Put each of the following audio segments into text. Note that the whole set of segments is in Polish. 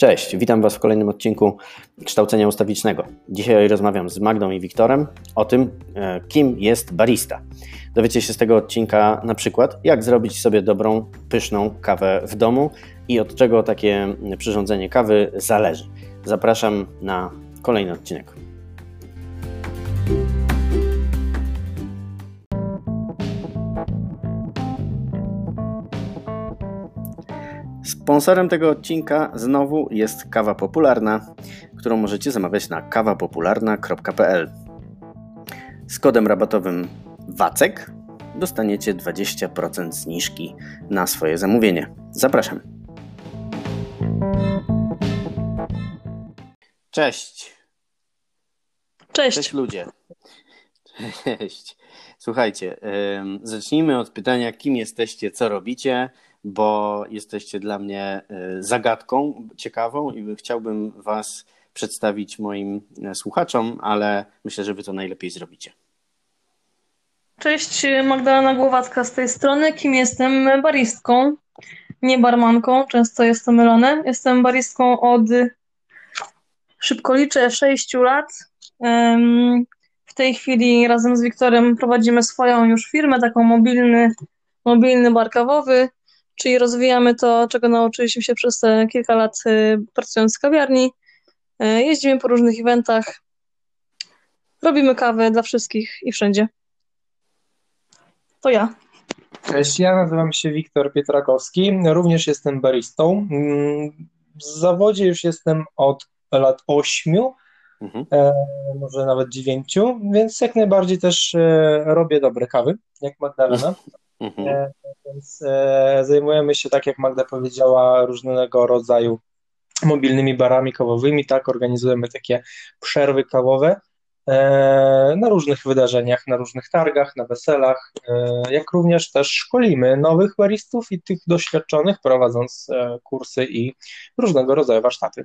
Cześć, witam Was w kolejnym odcinku kształcenia ustawicznego. Dzisiaj rozmawiam z Magdą i Wiktorem o tym, e, kim jest barista. Dowiecie się z tego odcinka na przykład, jak zrobić sobie dobrą, pyszną kawę w domu i od czego takie przyrządzenie kawy zależy. Zapraszam na kolejny odcinek. Sponsorem tego odcinka znowu jest kawa popularna, którą możecie zamawiać na kawapopularna.pl. Z kodem rabatowym WACEK dostaniecie 20% zniżki na swoje zamówienie. Zapraszam. Cześć. Cześć. Cześć ludzie. Cześć. Słuchajcie, zacznijmy od pytania, kim jesteście, co robicie bo jesteście dla mnie e, zagadką ciekawą i chciałbym Was przedstawić moim e, słuchaczom, ale myślę, że Wy to najlepiej zrobicie. Cześć, Magdalena Głowacka z tej strony. Kim jestem? Baristką, nie barmanką, często jest to mylone. Jestem baristką od, szybko liczę, 6 lat. W tej chwili razem z Wiktorem prowadzimy swoją już firmę, taką mobilny, mobilny bar kawowy czyli rozwijamy to, czego nauczyliśmy się przez te kilka lat y, pracując w kawiarni. Y, jeździmy po różnych eventach, robimy kawę dla wszystkich i wszędzie. To ja. Cześć, ja nazywam się Wiktor Pietrakowski, również jestem baristą. Mm, w zawodzie już jestem od lat ośmiu, mhm. E, może nawet dziewięciu, więc jak najbardziej też e, robię dobre kawy, jak Magdalena. Mhm. E, więc e, zajmujemy się, tak jak Magda powiedziała, różnego rodzaju mobilnymi barami kawowymi, tak, organizujemy takie przerwy kawowe e, na różnych wydarzeniach, na różnych targach, na weselach, jak również też szkolimy nowych baristów i tych doświadczonych, prowadząc kursy i różnego rodzaju warsztaty.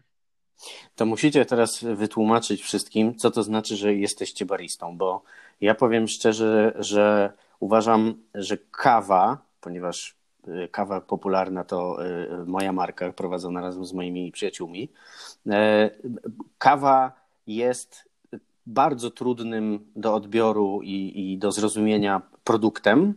To musicie teraz wytłumaczyć wszystkim, co to znaczy, że jesteście baristą, bo ja powiem szczerze, że Uważam, że kawa, ponieważ y, kawa popularna to y, moja marka prowadzona razem z moimi przyjaciółmi, kawa jest bardzo trudnym do odbioru i, i do zrozumienia produktem.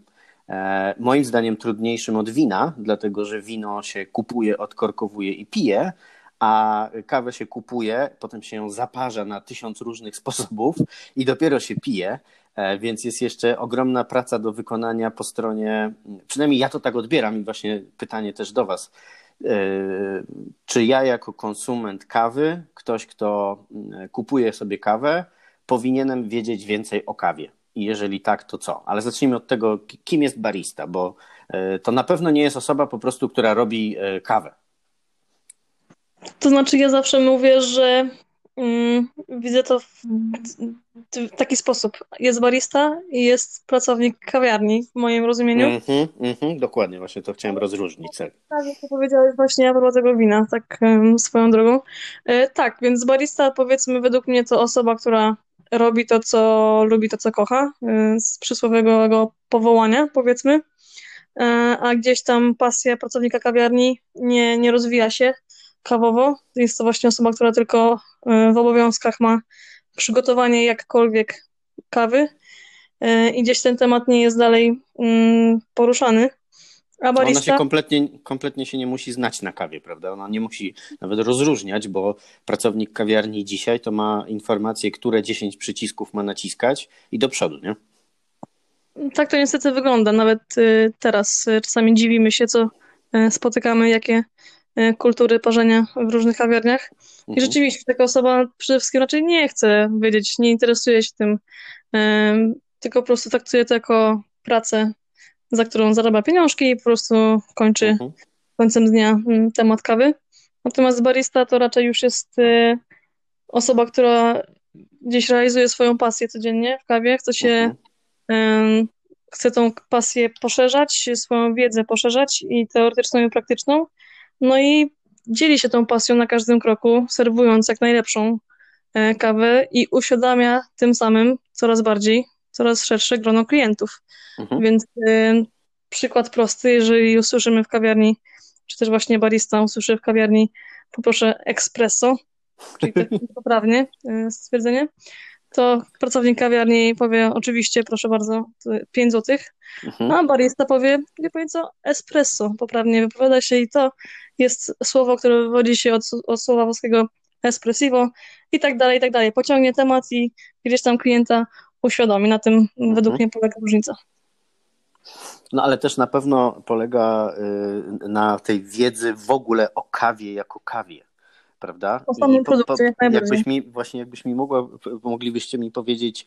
E, moim zdaniem trudniejszym od wina, dlatego że wino się kupuje, odkorkowuje i pije, a kawę się kupuje, potem się ją zaparza na tysiąc różnych sposobów i dopiero się pije. E, więc jest jeszcze ogromna praca do wykonania po stronie, przynajmniej ja to tak odbieram i właśnie pytanie też do Was. E, czy ja jako konsument kawy, ktoś kto mm, kupuje sobie kawę, powinienem wiedzieć więcej o kawie? I jeżeli tak, to co? Ale zacznijmy od tego, kim jest barista, bo e, to na pewno nie jest osoba po prostu, która robi kawę. To znaczy, ja zawsze mówię, że widzę to w, taki sposób. Jest barista i jest pracownik kawiarni, w moim rozumieniu. Mm -hmm, mm -hmm, dokładnie, właśnie to chciałem rozróżnić. Tak, tak jak powiedziałeś, właśnie ja prowadzę go wina, tak swoją drogą. E, tak, więc barista powiedzmy według mnie to osoba, która robi to, co lubi, to, co kocha, e, z przysłowiowego powołania, powiedzmy, e, a gdzieś tam pasja pracownika kawiarni nie, nie rozwija się kawowo. Jest to właśnie osoba, która tylko e, w obowiązkach ma przygotowanie jakkolwiek kawy e, i gdzieś ten temat nie jest dalej mm, poruszany. A barista... Ona się kompletnie, kompletnie się nie musi znać na kawie, prawda? Ona nie musi nawet rozróżniać, bo pracownik kawiarni dzisiaj to ma informację, które 10 przycisków ma naciskać i do przodu, nie? Tak to niestety wygląda. Nawet y, teraz y, czasami dziwimy się, co y, spotykamy, jakie kultury parzenia w różnych kawiarniach. I mhm. rzeczywiście taka osoba przede wszystkim raczej nie chce wiedzieć, nie interesuje się tym, tylko po prostu traktuje to jako pracę, za którą zarabia pieniążki i po prostu kończy mhm. końcem dnia mm, temat kawy. Natomiast barista to raczej już jest e, osoba, która gdzieś realizuje swoją pasję codziennie w kawie, chce się mhm. chce tą pasję poszerzać, swoją wiedzę poszerzać i teoretyczną i praktyczną no i dzieli się tą pasją na każdym kroku, serwując jak najlepszą e, kawę i uświadamia tym samym coraz bardziej, coraz szersze grono klientów. Mhm. Więc y, przykład prosty, jeżeli usłyszymy w kawiarni, czy też właśnie barista usłyszy w kawiarni poproszę espresso, czyli poprawnie stwierdzenie, to pracownik kawiarni powie oczywiście, proszę bardzo, 5 zł, mhm. a barista powie, nie powiem co, espresso, poprawnie wypowiada się i to jest słowo, które wywodzi się od, od słowa włoskiego espressivo i tak dalej, i tak dalej. Pociągnie temat i gdzieś tam klienta uświadomi. Na tym mhm. według mnie polega różnica. No ale też na pewno polega y, na tej wiedzy w ogóle o kawie jako kawie prawda? O samym produkcie, po, jakbyś mi, właśnie jakbyś mi mogła, moglibyście mi powiedzieć,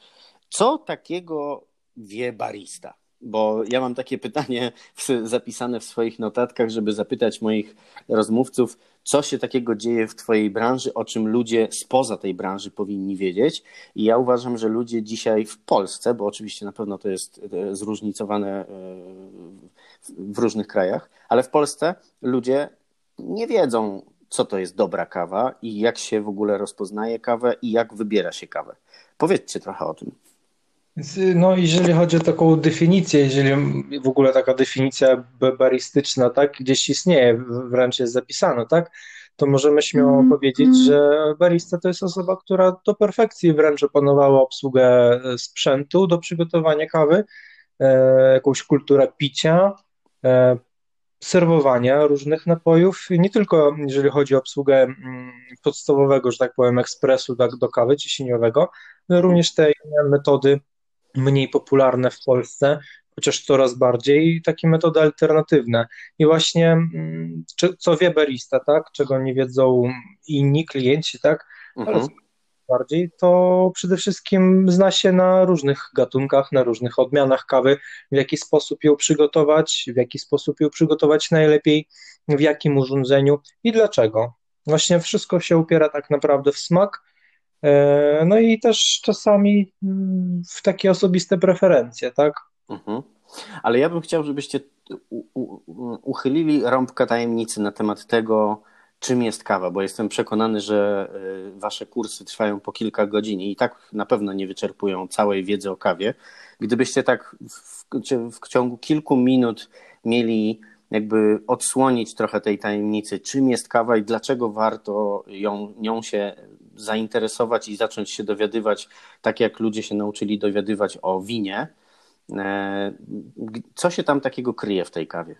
co takiego wie barista? Bo ja mam takie pytanie zapisane w swoich notatkach, żeby zapytać moich rozmówców, co się takiego dzieje w Twojej branży, o czym ludzie spoza tej branży powinni wiedzieć. I ja uważam, że ludzie dzisiaj w Polsce, bo oczywiście na pewno to jest e, zróżnicowane e, w różnych krajach, ale w Polsce ludzie nie wiedzą, co to jest dobra kawa i jak się w ogóle rozpoznaje kawę i jak wybiera się kawę. Powiedzcie trochę o tym. No, jeżeli chodzi o taką definicję, jeżeli w ogóle taka definicja baristyczna, tak, gdzieś istnieje, wręcz jest zapisana, tak, to możemy śmiało mm. powiedzieć, że barista to jest osoba, która do perfekcji wręcz opanowała obsługę sprzętu do przygotowania kawy, e, jakąś kulturę picia, e, serwowania różnych napojów, nie tylko jeżeli chodzi o obsługę mm, podstawowego, że tak powiem, ekspresu do, do kawy ciśnieniowego, ale również te metody mniej popularne w Polsce, chociaż coraz bardziej takie metody alternatywne. I właśnie mm, co wie barista, tak, czego nie wiedzą inni klienci, tak, ale mhm bardziej, to przede wszystkim zna się na różnych gatunkach, na różnych odmianach kawy, w jaki sposób ją przygotować, w jaki sposób ją przygotować najlepiej, w jakim urządzeniu i dlaczego. Właśnie wszystko się upiera tak naprawdę w smak, e, no i też czasami mm, w takie osobiste preferencje, tak? Mhm. Ale ja bym chciał, żebyście uchylili rąbkę tajemnicy na temat tego, czym jest kawa, bo jestem przekonany, że y, wasze kursy trwają po kilka godzin i tak na pewno nie wyczerpują całej wiedzy o kawie. Gdybyście tak w, w ciągu kilku minut mieli jakby odsłonić trochę tej tajemnicy, czym jest kawa i dlaczego warto ją, nią się zainteresować i zacząć się dowiadywać, tak jak ludzie się nauczyli dowiadywać o winie. E, co się tam takiego kryje w tej kawie?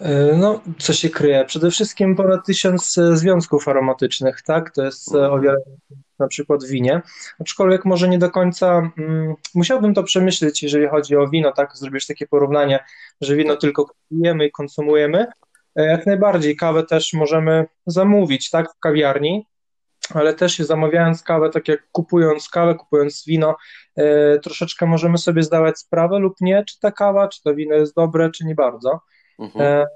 E, no, co się kryje? Przede wszystkim ponad tysiąc e, związków aromatycznych, tak? To jest e, o wiele na przykład winie. Aczkolwiek może nie do końca, mm, musiałbym to przemyśleć, jeżeli chodzi o wino, tak? Zrobisz takie porównanie, że wino tylko kupujemy i konsumujemy. Jak najbardziej kawę też możemy zamówić, tak? W kawiarni, ale też zamawiając kawę, tak jak kupując kawę, kupując wino, troszeczkę możemy sobie zdawać sprawę lub nie, czy ta kawa, czy to wino jest dobre, czy nie bardzo. Mhm. E,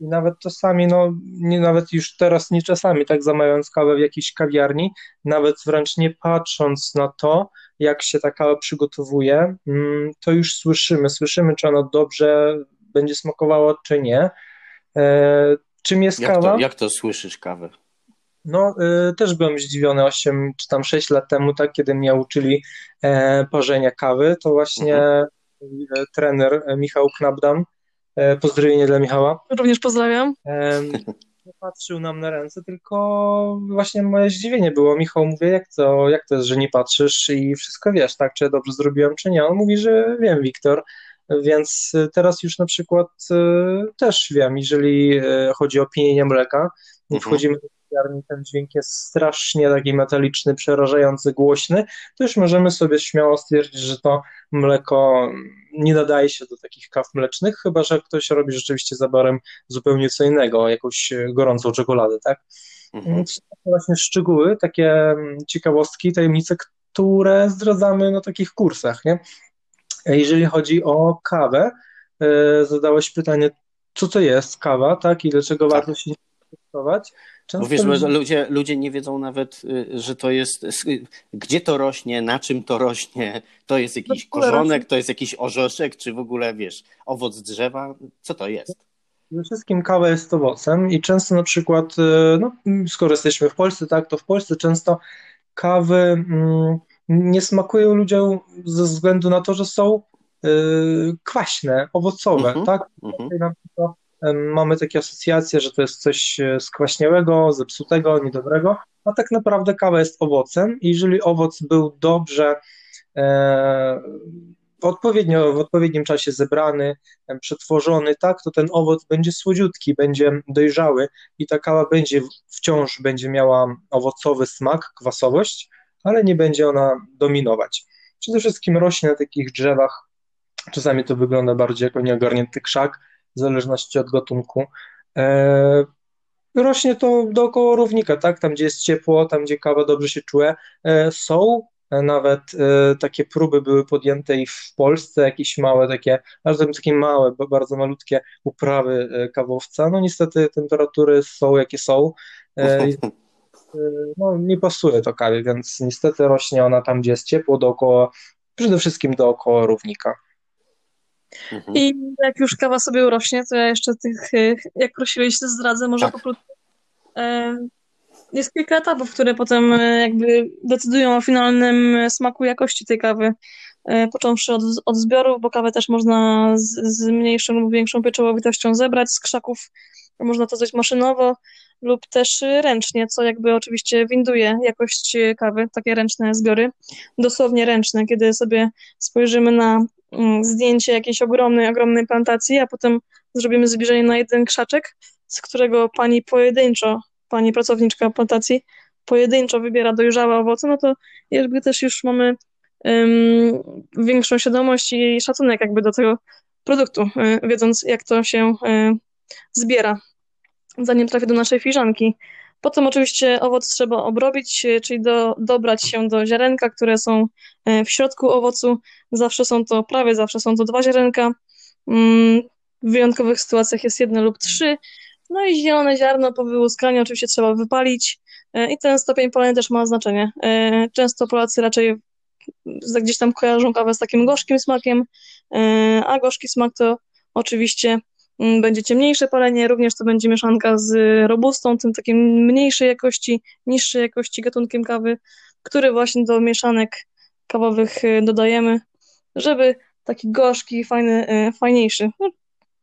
I nawet czasami, no nie, nawet już teraz nie czasami, tak zamawiając kawę w jakiejś kawiarni, nawet wręcz nie patrząc na to, jak się ta kawa przygotowuje, mm, to już słyszymy, słyszymy, czy ona dobrze będzie smakowała, czy nie. E, czym jest jak kawa? To, jak to słyszysz kawę? No, y, też byłem zdziwiony 8 czy tam 6 lat temu, tak, kiedy mnie uczyli e, parzenia kawy, to właśnie mhm. trener Michał Knabdan E, pozdrowienie dla Michała. Również pozdrawiam. Nie patrzył nam na ręce, tylko właśnie moje zdziwienie było. Michał mówi, jak to, jak to jest, że nie patrzysz i wszystko wiesz, tak, czy dobrze zrobiłem, czy nie. On mówi, że wiem, Wiktor, więc teraz już na przykład e, też wiem, jeżeli e, chodzi o pienienie mleka, mhm. wchodzimy do piarni, ten dźwięk jest strasznie taki metaliczny, przerażający, głośny, to już możemy sobie śmiało stwierdzić, że to mleko nie nadaje się do takich kaw mlecznych, chyba że ktoś robi rzeczywiście zabarem zupełnie co innego, jakąś gorącą czekoladę, tak? Mhm. To właśnie szczegóły, takie ciekawostki, tajemnice, które zdradzamy na takich kursach, nie? Jeżeli chodzi o kawę, e, zadałeś pytanie, co to jest kawa, tak? I dlaczego tak. warto się nie testować? Często Bo wiesz, ludzie, ludzie nie wiedzą nawet, y, że to jest, gdzie to rośnie, na czym to rośnie, to jest jakiś korzonek, to jest jakiś orzeszek, czy w ogóle, wiesz, owoc drzewa, co to jest? Przede wszystkim kawa jest owocem i często na przykład, y, no, skoro jesteśmy w Polsce, tak, to w Polsce często kawy mm, nie smakują ludziom ze względu na to, że są y, kwaśne, owocowe, -hmm, tak? -hmm mamy takie asocjacje, że to jest coś skwaśniałego, zepsutego, niedobrego, a tak naprawdę kawa jest owocem i jeżeli owoc był dobrze e, odpowiednio, w odpowiednim czasie zebrany, przetworzony, tak, to ten owoc będzie słodziutki, będzie dojrzały i ta kawa będzie wciąż będzie miała owocowy smak, kwasowość, ale nie będzie ona dominować. Przede wszystkim rośnie na takich drzewach, czasami to wygląda bardziej jako nieogarnięty krzak, w zależności od gatunku. E, rośnie to dookoła równika, tak, tam gdzie jest ciepło, tam gdzie kawa dobrze się czuje. E, są nawet e, takie próby były podjęte i w Polsce, jakieś małe takie, ale to takie małe, bardzo malutkie uprawy kawowca. No niestety temperatury są jakie są. No, nie pasuje to kawie, więc niestety rośnie ona tam, gdzie jest ciepło, dookoła, przede wszystkim dookoła równika. Mhm. I jak już kawa sobie urośnie, to ja jeszcze tych, jak prosiłeś, zdradzę może tak. pokrótce jest kilka etapów, które potem e, jakby decydują o finalnym smaku jakości tej kawy. E, począwszy od, od zbiorów, bo kawę też można z, z mniejszą lub większą pieczołowitością zebrać z krzaków. Można to zrobić maszynowo lub też ręcznie, co jakby oczywiście winduje jakość kawy, takie ręczne zbiory. Dosłownie ręczne, kiedy sobie spojrzymy na zdjęcie jakiejś ogromnej, ogromnej plantacji, a potem zrobimy zbliżenie na jeden krzaczek, z którego pani pojedynczo pani pracowniczka plantacji pojedynczo wybiera dojrzałe owoce, no to jakby też już mamy um, większą świadomość i szacunek jakby do tego produktu, y, wiedząc jak to się y, zbiera, zanim trafi do naszej filiżanki. Potem oczywiście owoc trzeba obrobić, czyli do, dobrać się do ziarenka, które są w środku owocu. Zawsze są to, prawie zawsze są to dwa ziarenka. Mm, w wyjątkowych sytuacjach jest jedno lub trzy. No i zielone ziarno po wyłuskaniu oczywiście trzeba wypalić e, i ten stopień palenia też ma znaczenie. E, często Polacy raczej gdzieś tam kojarzą kawę z takim gorzkim smakiem, e, a gorzki smak to oczywiście będzie ciemniejsze palenie, również to będzie mieszanka z robustą, tym takim mniejszej jakości, niższej jakości gatunkiem kawy, który właśnie do mieszanek kawowych dodajemy, żeby taki gorzki, fajny, fajniejszy, no,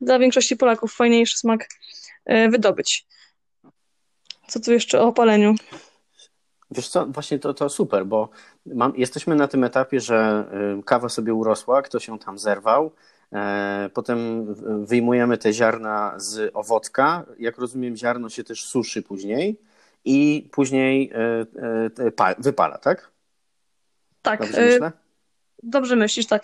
dla większości Polaków fajniejszy smak E, wydobyć. Co tu jeszcze o opaleniu? Wiesz co, właśnie to, to super, bo mam, jesteśmy na tym etapie, że y, kawa sobie urosła, ktoś ją tam zerwał, potem wyjmujemy te ziarna z owocka, jak rozumiem ziarno się też suszy później i później e, wypala, tak? Tak. Dobrze myślę? Dobrze myślisz, tak.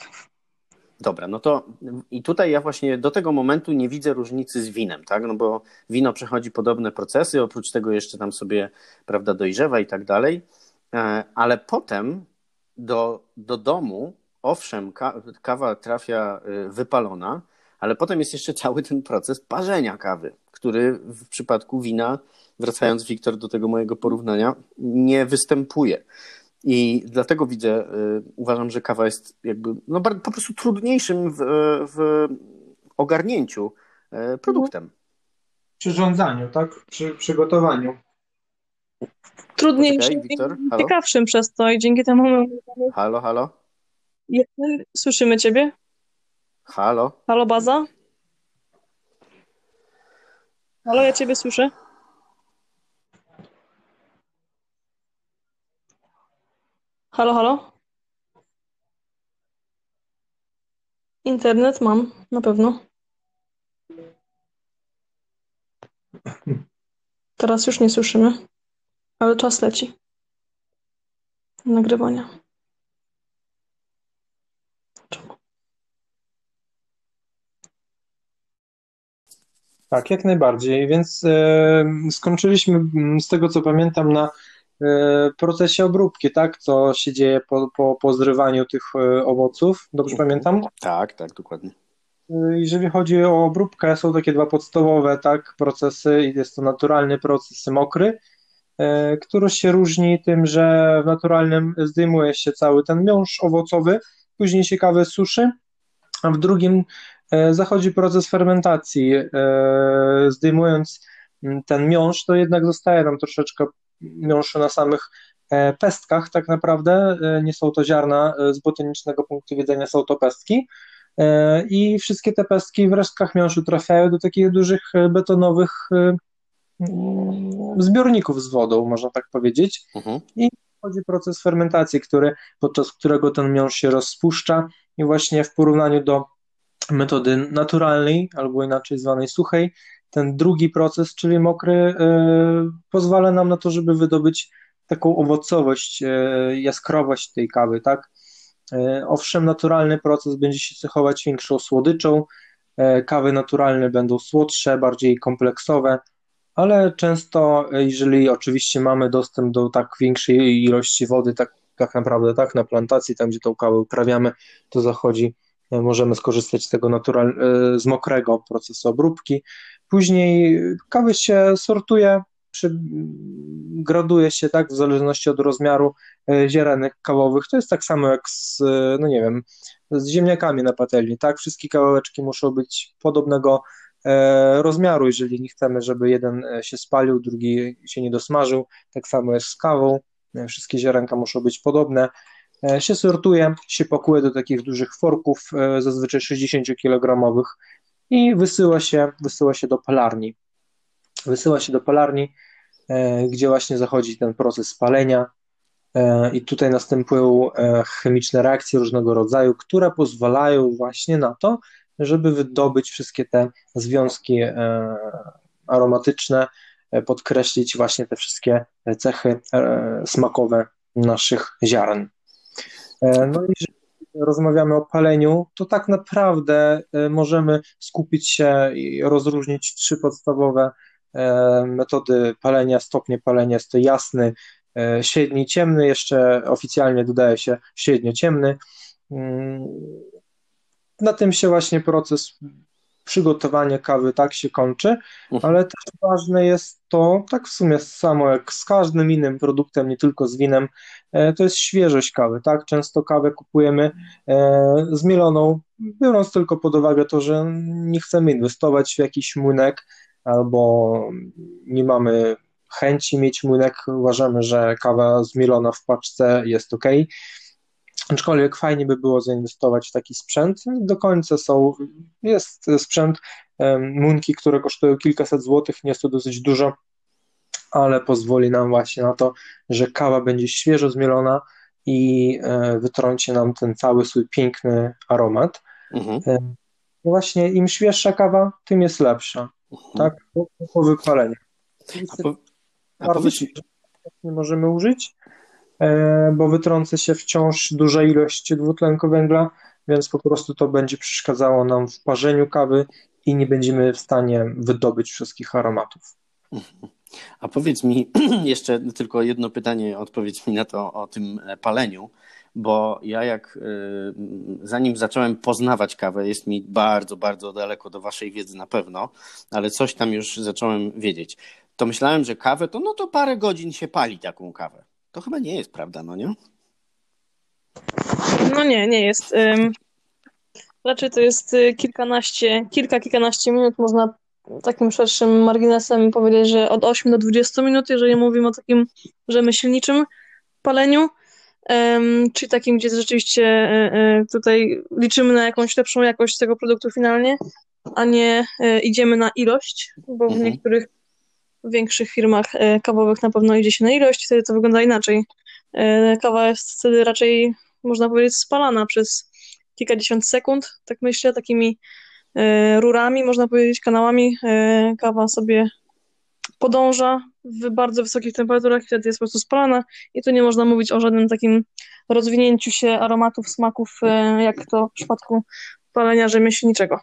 Dobra, no to i tutaj ja właśnie do tego momentu nie widzę różnicy z winem, tak? No bo wino przechodzi podobne procesy, oprócz tego jeszcze tam sobie, prawda, dojrzewa i tak dalej, e, ale potem do, do domu, owszem, kawa trafia e, wypalona, ale potem jest jeszcze cały ten proces parzenia kawy, który w przypadku wina, wracając Wiktor do tego mojego porównania, nie występuje. I dlatego widzę, y, uważam, że kawa jest jakby no, po prostu trudniejszym w, w ogarnięciu y, produktem. Przyrządzaniu, tak? Przy przygotowaniu. Trudniejszym ciekawszym przez to i dzięki temu... Halo, halo? Słyszymy ciebie? Halo? Halo, baza? Halo, ja ciebie słyszę. Halo, halo? Internet mam, na pewno. Teraz już nie słyszymy, ale czas leci. Nagrywania. Tak, jak najbardziej. Więc e, skończyliśmy, z tego co pamiętam, na E, procesie obróbki, tak? Co się dzieje po, po, po zrywaniu tych e, owoców, dobrze pamiętam? Tak, tak, dokładnie. Jeżeli chodzi o obróbkę, są takie dwa podstawowe tak, procesy i jest to naturalny proces mokry, który się różni tym, że w naturalnym zdejmuje się cały ten miąższ owocowy, później się kawę suszy, a w drugim zachodzi proces fermentacji. Zdejmując ten miąższ, to jednak zostaje nam troszeczkę miąższy na samych e, pestkach tak naprawdę, e, nie są to ziarna e, z botanicznego punktu widzenia, są to pestki. i wszystkie te pestki w resztkach miąższu trafiają do takich dużych betonowych zbiorników z wodą, można tak powiedzieć. Mhm. I wchodzi proces fermentacji, który, podczas którego ten miąższ się rozpuszcza i właśnie w porównaniu do metody naturalnej, albo inaczej zwanej suchej, ten drugi proces, czyli mokry, y, pozwala nam na to, żeby wydobyć taką owocowość, y, jaskrowość tej kawy, tak? Y, owszem, naturalny proces będzie się cechować większą słodyczą, kawy naturalne będą słodsze, bardziej kompleksowe, ale często, jeżeli oczywiście mamy dostęp do tak większej ilości wody, tak, tak naprawdę tak, na plantacji, tam gdzie tą kawę uprawiamy, to zachodzi, e, możemy skorzystać z tego natural, e, z mokrego procesu obróbki. Później kawę się sortuje, przy, graduje się tak w zależności od rozmiaru e, ziarenek kawowych. To jest tak samo jak z, no nie wiem, z ziemniakami na patelni, tak? Wszystkie kawałeczki muszą być podobnego E, rozmiaru, jeżeli nie chcemy, żeby jeden e, się spalił, drugi się nie dosmażył. Tak samo jest z kawą. E, wszystkie ziarenka muszą być podobne. Się sortuje, się pakuje do takich dużych forków, zazwyczaj 60 kg i wysyła się, wysyła się do palarni. Wysyła się do palarni, gdzie właśnie zachodzi ten proces spalenia, i tutaj następują chemiczne reakcje różnego rodzaju, które pozwalają właśnie na to, żeby wydobyć wszystkie te związki e, aromatyczne, e, podkreślić właśnie te wszystkie cechy e, smakowe naszych ziaren. No i jeżeli rozmawiamy o paleniu, to tak naprawdę możemy skupić się i rozróżnić trzy podstawowe metody palenia, stopnie palenia. Jest to jasny, średni, ciemny, jeszcze oficjalnie dodaje się średnio ciemny. Mm, na tym się właśnie proces przygotowania kawy tak się kończy, mhm. ale też ważne jest to, tak w sumie samo jak z każdym innym produktem, nie tylko z winem, e, to jest świeżość kawy, tak? Często kawę kupujemy e, zmieloną, biorąc tylko pod uwagę to, że nie chcemy inwestować w jakiś młynek albo nie mamy chęci mieć młynek, uważamy, że kawa zmielona w paczce jest ok, Aczkolwiek fajnie by było zainwestować w taki sprzęt. Do końca są, jest sprzęt Munki, które kosztują kilkaset złotych, nie jest to dosyć dużo, ale pozwoli nam właśnie na to, że kawa będzie świeżo zmielona i e, wytrąci nam ten cały swój piękny aromat. Mhm. Właśnie im świeższa kawa, tym jest lepsza. Mhm. Tak? Po, po wypaleniu. A po, a bardzo nie możemy użyć, E, bo wytrąca się wciąż duża ilość dwutlenku węgla, więc po prostu to będzie przeszkadzało nam w parzeniu kawy i nie będziemy w stanie wydobyć wszystkich aromatów. A powiedz mi jeszcze tylko jedno pytanie, odpowiedz mi na to o tym paleniu, bo ja jak y, zanim zacząłem poznawać kawę, jest mi bardzo, bardzo daleko do waszej wiedzy na pewno, ale coś tam już zacząłem wiedzieć. To myślałem, że kawę to no to parę godzin się pali taką kawę. To chyba nie jest prawda, no nie? No nie, nie jest. Raczej to jest y, kilkanaście, kilka, kilkanaście minut. Można takim szerszym marginesem powiedzieć, że od 8 do 20 minut, jeżeli mówimy o takim rzemieślniczym paleniu, czyli takim, gdzie rzeczywiście e, e, tutaj liczymy na jakąś lepszą jakość tego produktu finalnie, a nie idziemy na ilość, bo w mhm. niektórych w większych firmach e, kawowych na pewno idzie się na ilość, wtedy to wygląda inaczej. E, kawa jest wtedy raczej, można powiedzieć, spalana przez kilkadziesiąt sekund, tak myślę, takimi e, rurami, można powiedzieć, kanałami. Kawa sobie podąża w bardzo wysokich temperaturach, wtedy jest po prostu spalana i tu nie można mówić o żadnym takim rozwinięciu się aromatów, smaków, jak to w przypadku palenia rzemieślniczego.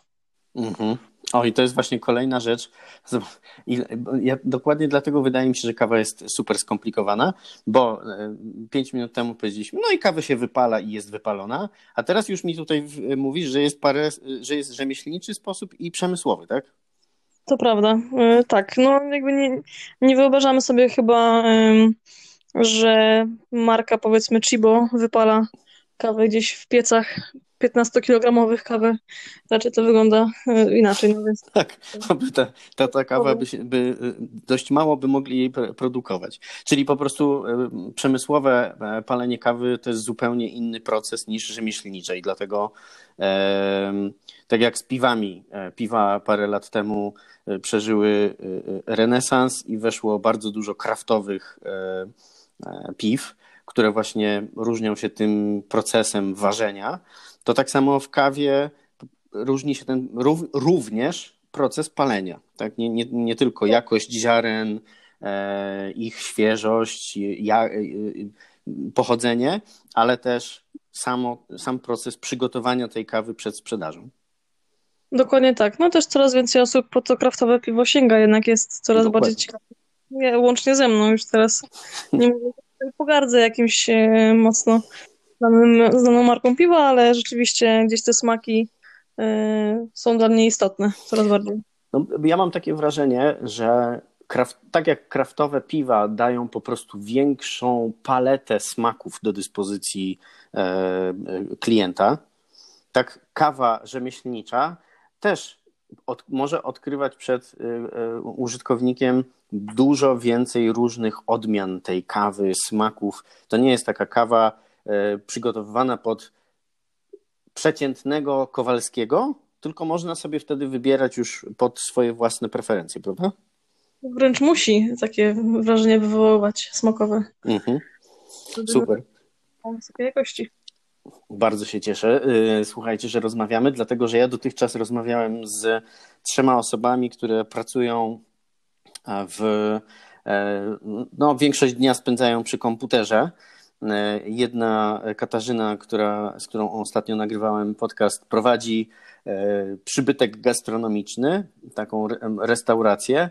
Mhm. O, i to jest właśnie kolejna rzecz. Ja, dokładnie dlatego wydaje mi się, że kawa jest super skomplikowana, bo e, pięć minut temu powiedzieliśmy, no i kawa się wypala i jest wypalona, a teraz już mi tutaj mówisz, że jest parę, że jest rzemieślniczy sposób i przemysłowy, tak? To prawda, e, tak. No jakby nie, nie wyobrażamy sobie chyba, że marka powiedzmy Chibo wypala kawę gdzieś w piecach 15-kilogramowych kawy. Raczej to wygląda e, inaczej. No więc... Tak, ta, ta, ta kawa by, by dość mało by mogli jej produkować. Czyli po prostu przemysłowe palenie kawy to jest zupełnie inny proces niż rzemieślnicze i dlatego tak jak z piwami. Piwa parę lat temu przeżyły renesans i weszło bardzo dużo kraftowych piw które właśnie różnią się tym procesem ważenia, to tak samo w kawie różni się ten również proces palenia. Tak? Nie, nie, nie tylko jakość ziaren, e, ich świeżość, ja, e, pochodzenie, ale też samo, sam proces przygotowania tej kawy przed sprzedażą. Dokładnie tak. No też coraz więcej osób po to kraftowe piwo sięga, jednak jest coraz Dokładnie. bardziej ciekawe. Łącznie ze mną już teraz nie mówię pogardzę jakimś e, mocno znanym, znaną marką piwa, ale rzeczywiście gdzieś te smaki e, są dla mnie istotne coraz bardziej. No, ja mam takie wrażenie, że kraft, tak jak kraftowe piwa dają po prostu większą paletę smaków do dyspozycji e, klienta, tak kawa rzemieślnicza też od, może odkrywać przed użytkownikiem dużo więcej różnych odmian tej kawy, smaków. To nie jest taka kawa e, przygotowywana pod przeciętnego Kowalskiego, tylko można sobie wtedy wybierać już pod swoje własne preferencje, prawda? Wręcz musi takie wrażenie wywoływać smakowe. Mhm. Super. Wysokiej jakości. Bardzo się cieszę. E, słuchajcie, że rozmawiamy, dlatego że ja dotychczas rozmawiałem z trzema osobami, które pracują w, e, no, większość dnia spędzają przy komputerze. E, jedna Katarzyna, która, z którą ostatnio nagrywałem podcast, prowadzi e, przybytek gastronomiczny, taką restaurację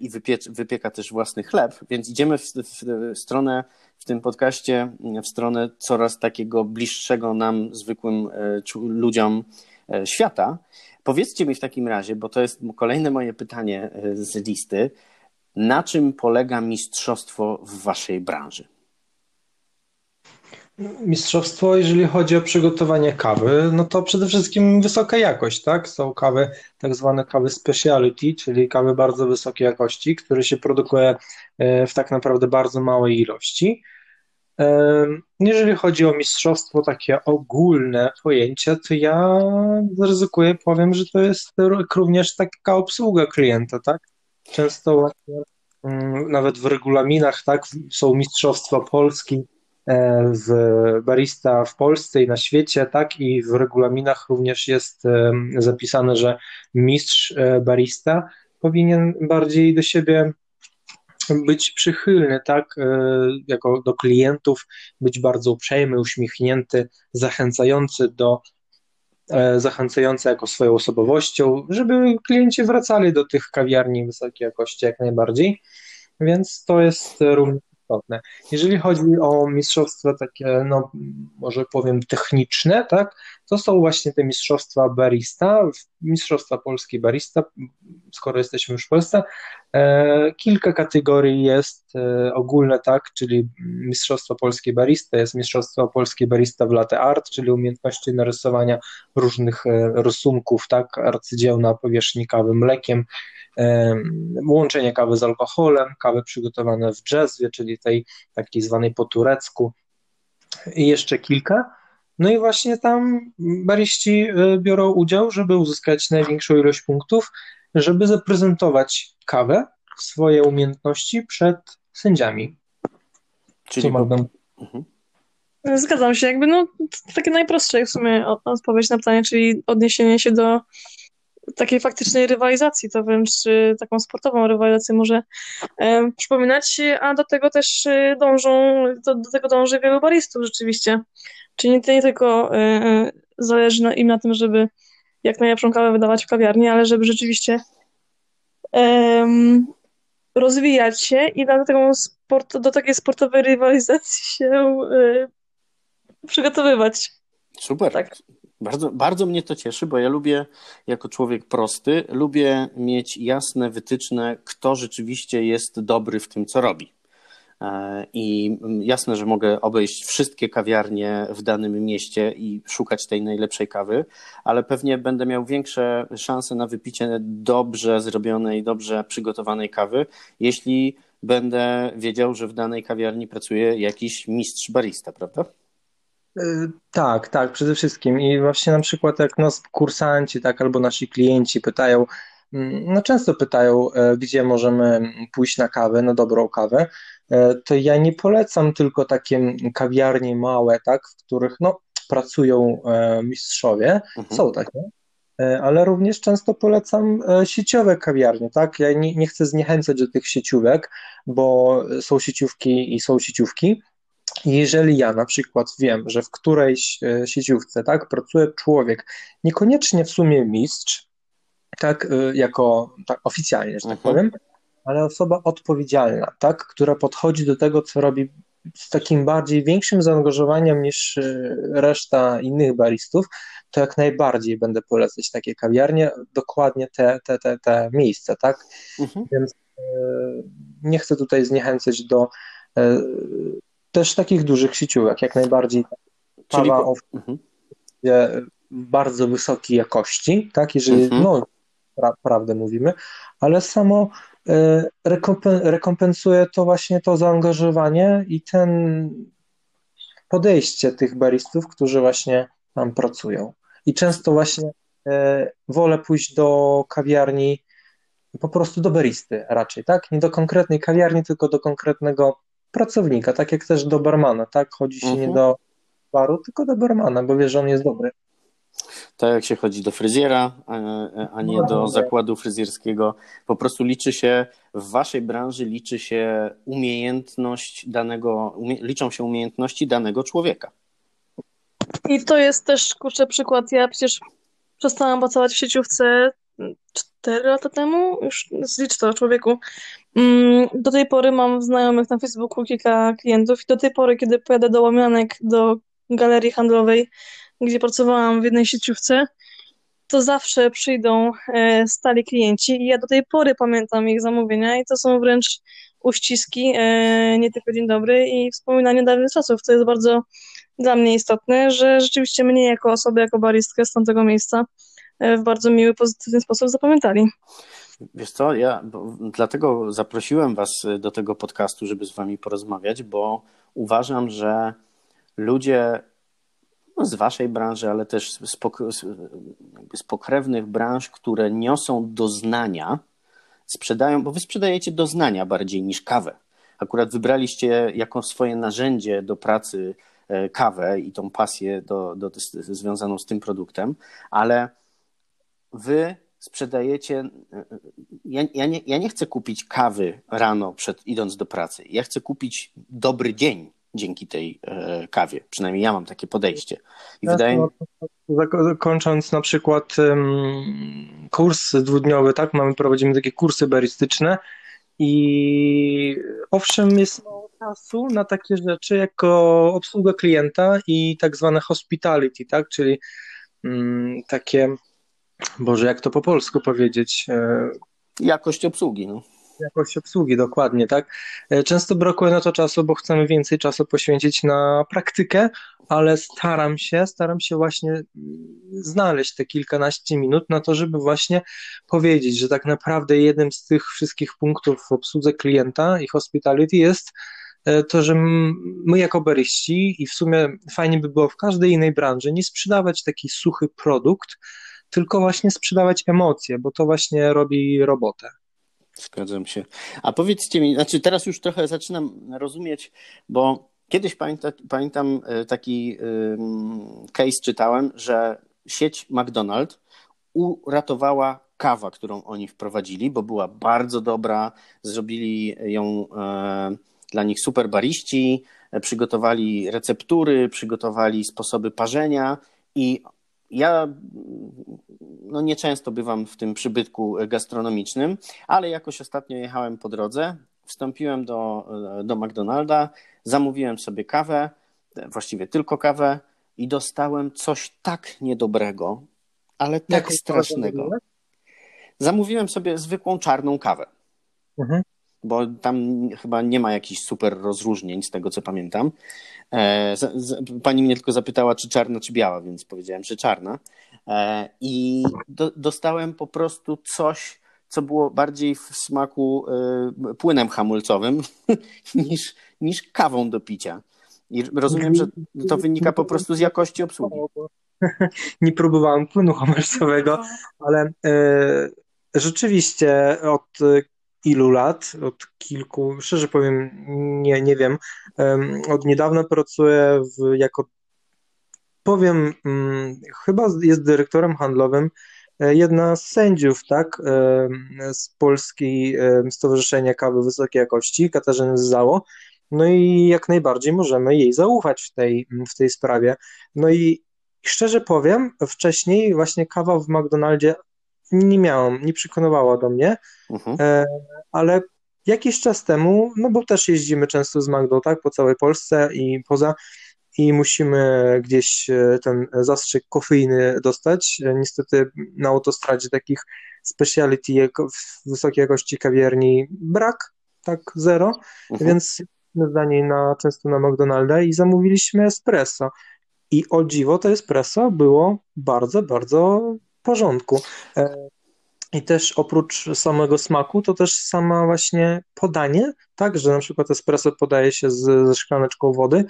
i wypieka też własny chleb, więc idziemy w, w, stronę w tym podcaście, w stronę coraz takiego bliższego nam, zwykłym ludziom świata. Powiedzcie mi w takim razie, bo to jest kolejne moje pytanie e, z listy, na czym polega mistrzostwo w waszej branży? Mistrzostwo, jeżeli chodzi o przygotowanie kawy, no to przede wszystkim wysoka jakość, tak? Są kawy, tak zwane kawy speciality, czyli kawy bardzo wysokiej jakości, które się produkuje e, w tak naprawdę bardzo małej ilości. Jeżeli chodzi o mistrzostwo, takie ogólne pojęcie, to ja zaryzykuję, powiem, że to jest również taka obsługa klienta, tak? Często mm, nawet w regulaminach, tak, są mistrzostwa Polski e, w barista w Polsce i na świecie, tak, i w regulaminach również jest zapisane, że mistrz e, barista powinien bardziej do siebie być przychylny, tak, e, jako do klientów, być bardzo uprzejmy, uśmiechnięty, zachęcający do e, zachęcający jako swoją osobowością, żeby klienci wracali do tych kawiarni wysokiej jakości jak najbardziej. Więc to jest również istotne. Jeżeli chodzi o mistrzostwa takie, no może powiem techniczne, tak, to są właśnie te mistrzostwa barista, mistrzostwa polskie barista, skoro jesteśmy już w Polsce. E, kilka kategorii jest e, ogólne, tak, czyli mistrzostwo polskie barista, jest mistrzostwo polskie barista w latte art, czyli umiejętności narysowania różnych e, rysunków, tak, arcydzieł na powierzchni kawy mlekiem, łączenie kawy z alkoholem, kawy przygotowane w jazzwie, czyli tej takiej zwanej po turecku i jeszcze kilka. No i właśnie tam bariści e, biorą udział, żeby uzyskać największą ilość punktów, żeby zaprezentować kawę, swoje umiejętności przed sędziami. Czyli mogą... Mhm. Zgadzam się, jakby no takie najprostsze w sumie odpowiedź na pytanie, czyli odniesienie się do takiej faktycznej rywalizacji, to wręcz y, taką sportową rywalizację może e, przypominać, a do tego też y, dążą, do, do tego dąży wielu baristów rzeczywiście. Czyli nie, nie tylko e, e zależy na, im na tym, żeby jak najlepszą kawę wydawać w kawiarni, ale żeby rzeczywiście rozwijać się i do, taką sport, do takiej sportowej rywalizacji się e, przygotowywać. Super. Tak. Bardzo, bardzo mnie to cieszy, bo ja lubię, jako człowiek prosty, lubię mieć jasne wytyczne, kto rzeczywiście jest dobry w tym, co robi. E, I jasne, że mogę obejść wszystkie kawiarnie w danym mieście i szukać tej najlepszej kawy, ale pewnie będę miał większe szanse na wypicie dobrze zrobionej, dobrze przygotowanej kawy, jeśli będę wiedział, że w danej kawiarni pracuje jakiś mistrz barista, prawda? E, tak, tak, przede wszystkim. I właśnie na przykład jak nas kursanci, tak, albo nasi klienci pytają, mm, no często pytają, e, gdzie możemy pójść na kawę, na dobrą kawę, to ja nie polecam tylko takie kawiarnie małe, tak, w których no, pracują mistrzowie, mhm. są takie, ale również często polecam sieciowe kawiarnie, tak? Ja nie, nie chcę zniechęcać do tych sieciówek, bo są sieciówki i są sieciówki, jeżeli ja na przykład wiem, że w którejś e, sieciówce tak, pracuje człowiek, niekoniecznie w sumie mistrz, tak, e, jako tak oficjalnie, że tak uh-huh. powiem, ale osoba odpowiedzialna, tak, która podchodzi do tego, co robi z takim bardziej większym zaangażowaniem niż e, reszta innych baristów, to jak najbardziej będę polecać takie kawiarnie, dokładnie te, te, te, te miejsca, tak? Uh-huh. Więc nie chcę tutaj zniechęcać do też takich dużych sieciówek, jak najbardziej. Czyli po... mhm. bardzo wysokiej jakości, tak, jeżeli, mhm. no, pra, prawdę mówimy, ale samo e, rekompensuje to właśnie to zaangażowanie i ten podejście tych baristów, którzy właśnie tam pracują. I często właśnie e, wolę pójść do kawiarni, po prostu do baristy raczej, tak? Nie do konkretnej kawiarni, tylko do konkretnego pracownika, tak jak też do barmana, tak? Chodzi się mhm. nie do baru, tylko do barmana, bo wie, że on jest dobry. Tak jak się chodzi do fryzjera, a nie do zakładu fryzjerskiego. Po prostu liczy się, w waszej branży liczy się umiejętność danego, umie, liczą się umiejętności danego człowieka. I to jest też, kurczę, przykład. Ja przecież przestałam pracować w sieciówce 4 lata temu, już zlicz to człowieku. Mm, do tej pory mam znajomych na Facebooku kilka klientów i do tej pory, kiedy pojadę do Łomianek, do galerii handlowej, gdzie pracowałam w jednej sieciówce, to zawsze przyjdą e, stali klienci i ja do tej pory pamiętam ich zamówienia i to są wręcz uściski, e, nie tylko dzień dobry i wspominanie dawnych czasów. To jest bardzo dla mnie istotne, że rzeczywiście mnie jako osobę, jako baristkę z tamtego miejsca E, w bardzo miły, pozytywny sposób zapamiętali. Wiesz co, ja dlatego zaprosiłem Was do tego podcastu, żeby z Wami porozmawiać, bo uważam, że ludzie no z Waszej branży, ale też z, z pokrewnych branż, które niosą doznania, sprzedają, bo Wy sprzedajecie doznania bardziej niż kawę. Akurat wybraliście jako swoje narzędzie do pracy e, kawę i tą pasję do, do, związaną z tym produktem, ale wy sprzedajecie. Ja, ja, nie, ja nie chcę kupić kawy rano przed idąc do pracy. Ja chcę kupić dobry dzień dzięki tej e, kawie. Przynajmniej ja mam takie podejście. I wydaje mi Kończąc na przykład um, kurs dwudniowy, tak? Mamy, prowadzimy takie kursy baristyczne i owszem, jest mało czasu na takie rzeczy, jako obsługa klienta i tak zwane hospitality, tak? Czyli um, takie Boże, jak to po polsku powiedzieć? E, jakość obsługi, no. Jakość obsługi, dokładnie, tak. E, często brakuje na to czasu, bo chcemy więcej czasu poświęcić na praktykę, ale staram się, staram się właśnie mm, znaleźć te kilkanaście minut na to, żeby właśnie powiedzieć, że tak naprawdę jednym z tych wszystkich punktów w obsłudze klienta i hospitality jest e, to, że my jako baryści i w sumie fajnie by było w każdej innej branży nie sprzedawać taki suchy produkt, tylko właśnie sprzedawać emocje, bo to właśnie robi robotę. Zgadzam się. A powiedzcie mi, znaczy teraz już trochę zaczynam rozumieć, bo kiedyś pamięta, pamiętam e, taki case czytałem, że sieć McDonald's uratowała kawa, którą oni wprowadzili, bo była bardzo dobra, zrobili ją e, dla nich super bariści, e, przygotowali receptury, przygotowali sposoby parzenia i ja no nieczęsto bywam w tym przybytku gastronomicznym, ale jakoś ostatnio jechałem po drodze, wstąpiłem do, do McDonalda, zamówiłem sobie kawę, właściwie tylko kawę i dostałem coś tak niedobrego, ale tak Jaką strasznego. Zamówiłem sobie zwykłą czarną kawę. Mhm. Bo tam chyba nie ma jakichś super rozróżnień z tego, co pamiętam. E, pani mnie tylko zapytała, czy czarna, czy biała, więc powiedziałem, że czarna. E, I do, dostałem po prostu coś, co było bardziej w smaku e, płynem hamulcowym niż, niż kawą do picia. I rozumiem, że to wynika po prostu z jakości obsługi. Nie próbowałem płynu hamulcowego, ale rzeczywiście od ilu lat, od kilku, szczerze powiem, nie, nie wiem. Od niedawna pracuję w, jako, powiem, hmm, chyba jest dyrektorem handlowym e, jedna z sędziów, tak, z Polskiej Stowarzyszenia Kawy Wysokiej Jakości, Katarzyny Zało. No i jak najbardziej możemy jej zaufać w tej, w tej sprawie. No i szczerze powiem, wcześniej właśnie kawa w McDonaldzie nie miałam, nie przekonywała do mnie, uh-huh. ale jakiś czas temu, no bo też jeździmy często z Magdą, tak, po całej Polsce i poza, i musimy gdzieś e, ten zastrzyk kofeiny dostać. E, niestety na autostradzie takich speciality wysokiej jakości kawiarni brak, tak zero, uh-huh. więc zdanie na, często na McDonalda i zamówiliśmy espresso. I o dziwo to espresso było bardzo, bardzo porządku. E, I też oprócz samego smaku, to też sama właśnie podanie, tak, że na przykład espresso podaje się z, ze szklaneczką wody,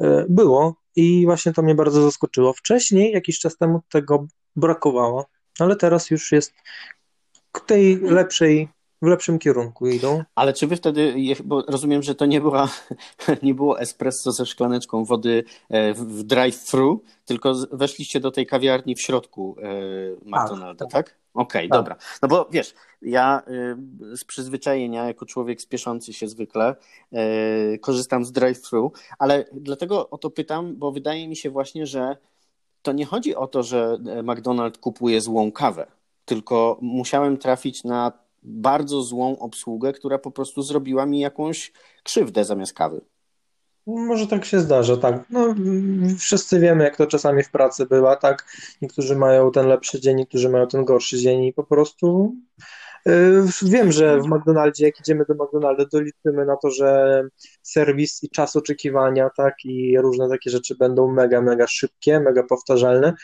e, było i właśnie to mnie bardzo zaskoczyło. Wcześniej, jakiś czas temu tego brakowało, ale teraz już jest tej lepszej w lepszym kierunku idą. Ale czy wy wtedy, bo rozumiem, że to nie, była, nie było espresso ze szklaneczką wody e, w drive-thru, tylko weszliście do tej kawiarni w środku e, McDonalda, tak? tak? Okej, okay, tak. dobra. No bo wiesz, ja e, z przyzwyczajenia, jako człowiek spieszący się zwykle, korzystam z drive-thru, ale dlatego o to pytam, bo wydaje mi się właśnie, że to nie chodzi o to, że McDonald kupuje złą kawę, tylko musiałem trafić na bardzo złą obsługę, która po prostu zrobiła mi jakąś krzywdę zamiast kawy. Może tak się zdarza, tak. No, wszyscy wiemy, jak to czasami w pracy bywa, tak. Niektórzy mają ten lepszy dzień, niektórzy mają ten gorszy dzień i po prostu yy, wiem, że w McDonaldzie, jak idziemy do McDonalda, to liczymy na to, że serwis i czas oczekiwania, tak, i różne takie rzeczy będą mega, mega szybkie, mega powtarzalne,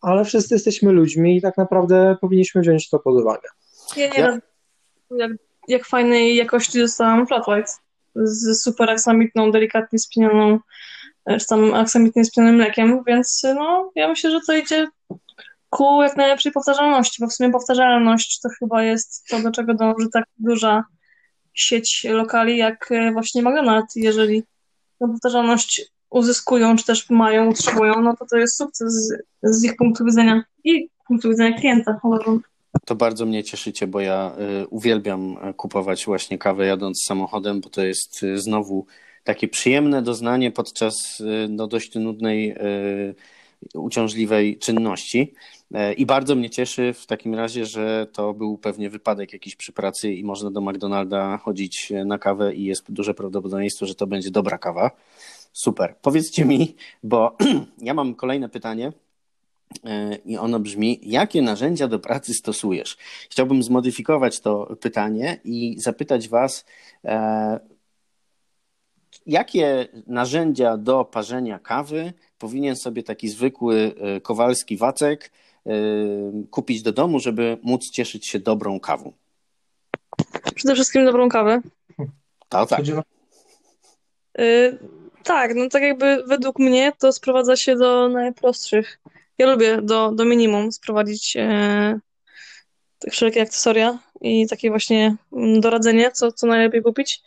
ale wszyscy jesteśmy ludźmi i tak naprawdę powinniśmy wziąć to pod uwagę. Ja nie ja jak, jak fajnej jakości dostałam flat white z super aksamitną, delikatnie spienioną, e, czy tam aksamitnie spienionym mlekiem, więc no, ja myślę, że to idzie ku jak najlepszej powtarzalności, bo w sumie powtarzalność to chyba jest to, do czego dąży tak duża sieć lokali, jak e, właśnie McDonald's. Jeżeli tę powtarzalność uzyskują, czy też mają, utrzymują, no to to jest sukces z, z ich punktu widzenia i punktu widzenia klienta, uważam. To bardzo mnie cieszycie, bo ja y, uwielbiam kupować właśnie kawę jadąc samochodem, bo to jest y, znowu takie przyjemne doznanie podczas y, no, dość nudnej, uciążliwej czynności. I bardzo mnie cieszy w takim razie, że to był pewnie wypadek jakiś przy pracy i można do McDonalda chodzić na kawę i jest duże prawdopodobieństwo, że to będzie dobra kawa. Super. Powiedzcie mi, bo ja mam kolejne pytanie E, i ono brzmi: jakie narzędzia do pracy stosujesz? Chciałbym zmodyfikować to pytanie i zapytać Was, e, jakie narzędzia do parzenia kawy powinien sobie taki zwykły e, kowalski wacek kupić do domu, żeby móc cieszyć się dobrą kawą? Przede wszystkim dobrą kawę. Tak, tak. Yy, tak, no tak jakby według mnie to sprowadza się do najprostszych ja lubię do, do minimum sprowadzić e, wszelkie akcesoria i takie właśnie mm, doradzenie, co, co najlepiej kupić.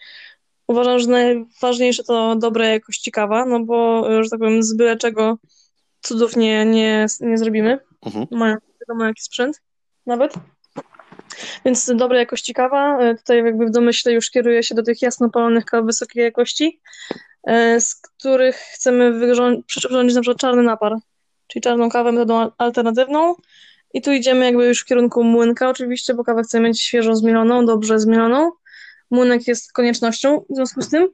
Uważam, że najważniejsze to dobre jakości kawa, no bo, że tak powiem, z byle czego cudów nie, nie, nie zrobimy. Mhm. Mają wiadomo jaki sprzęt nawet. Więc dobre jakości kawa. E, tutaj jakby w domyśle już kieruję się do tych jasno palonych kaw wysokiej jakości, e, z których chcemy przyrządzić na przykład czarny napar czyli czarną kawę metodą alternatywną. I tu idziemy jakby już w kierunku młynka oczywiście, bo kawę chcemy mieć świeżo zmieloną, dobrze zmieloną. Młynek jest koniecznością w związku z tym.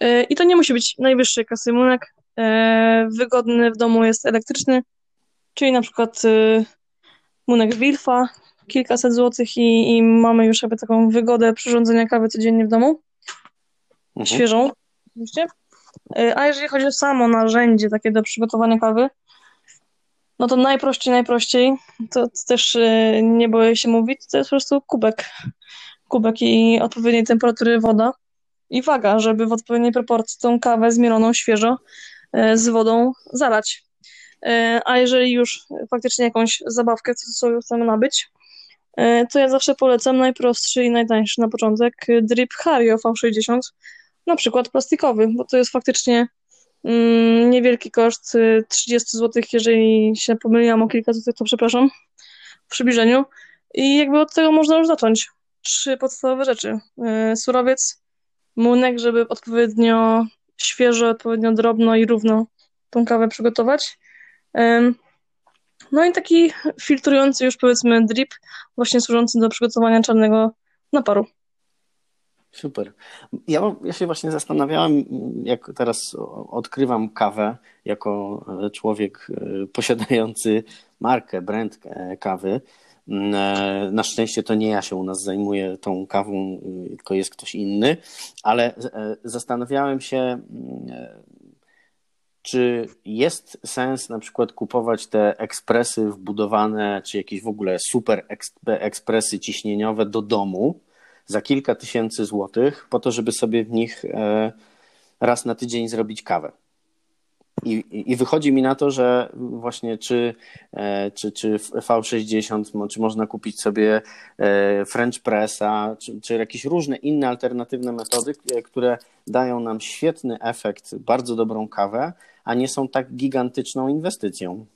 E, I to nie musi być najwyższej klasy młynek. E, wygodny w domu jest elektryczny, czyli na przykład e, młynek Wilfa, kilkaset złotych i, i mamy już jakby taką wygodę przyrządzenia kawy codziennie w domu. Mhm. Świeżą, oczywiście. A jeżeli chodzi o samo narzędzie takie do przygotowania kawy, no to najprościej, najprościej, to, to też e, nie boję się mówić, to jest po prostu kubek. Kubek i odpowiedniej temperatury woda i waga, żeby w odpowiedniej proporcji tą kawę zmieloną świeżo e, z wodą zalać. A jeżeli już faktycznie jakąś zabawkę sobie chcemy nabyć, to ja zawsze polecam najprostszy i najtańszy na początek drip Hario V60, na przykład plastikowy, bo to jest faktycznie niewielki koszt, 30 y, zł, jeżeli się pomyliłam o kilka złotych, to przepraszam, w przybliżeniu. I jakby od tego można już zacząć. Trzy podstawowe rzeczy. Y, surowiec, młynek, żeby odpowiednio świeżo, odpowiednio drobno i równo tą kawę przygotować. No i taki filtrujący już powiedzmy drip, właśnie służący do przygotowania czarnego naparu. Super. Ja, ja się właśnie zastanawiałem, jak teraz odkrywam kawę jako e, człowiek e, posiadający markę, brand e, kawy. Mm, na szczęście to nie ja się u nas zajmuję tą kawą, tylko jest ktoś inny, ale zastanawiałem się, mm, czy jest sens na przykład kupować te ekspresy wbudowane, czy jakieś w ogóle super ekspresy ciśnieniowe do domu, za kilka tysięcy złotych po to, żeby sobie w nich e, raz na tydzień zrobić kawę. I, I, wychodzi mi na to, że właśnie czy, e, czy, czy V60, czy można kupić sobie e, French Pressa, czy, czy jakieś różne inne alternatywne metody, które dają nam świetny efekt, bardzo dobrą kawę, a nie są tak gigantyczną inwestycją.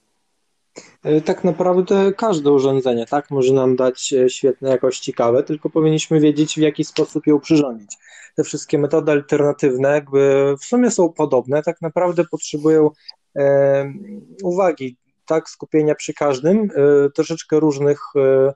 E, tak naprawdę każde urządzenie tak, może nam dać e, świetnej jakości kawę, tylko powinniśmy wiedzieć, w jaki sposób ją przyrządzić. Te wszystkie metody alternatywne, jakby w sumie są podobne, tak naprawdę potrzebują e, uwagi, tak, skupienia przy każdym, e, troszeczkę różnych e,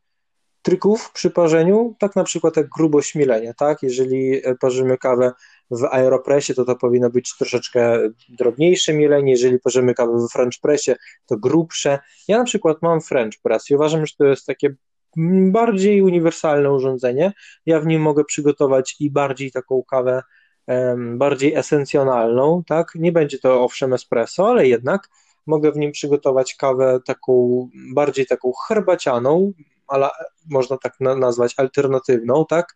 trików przy parzeniu, tak na przykład jak grubośmilenie, tak, jeżeli parzymy kawę w Aeropressie, to to powinno być troszeczkę drobniejsze mielenie, jeżeli parzymy kawę w French Pressie, to grubsze. Ja na przykład mam French Press i uważam, że to jest takie bardziej uniwersalne urządzenie. Ja w nim mogę przygotować i bardziej taką kawę bardziej esencjonalną, tak? Nie będzie to owszem espresso, ale jednak mogę w nim przygotować kawę taką bardziej taką herbacianą, ale można tak nazwać alternatywną, tak?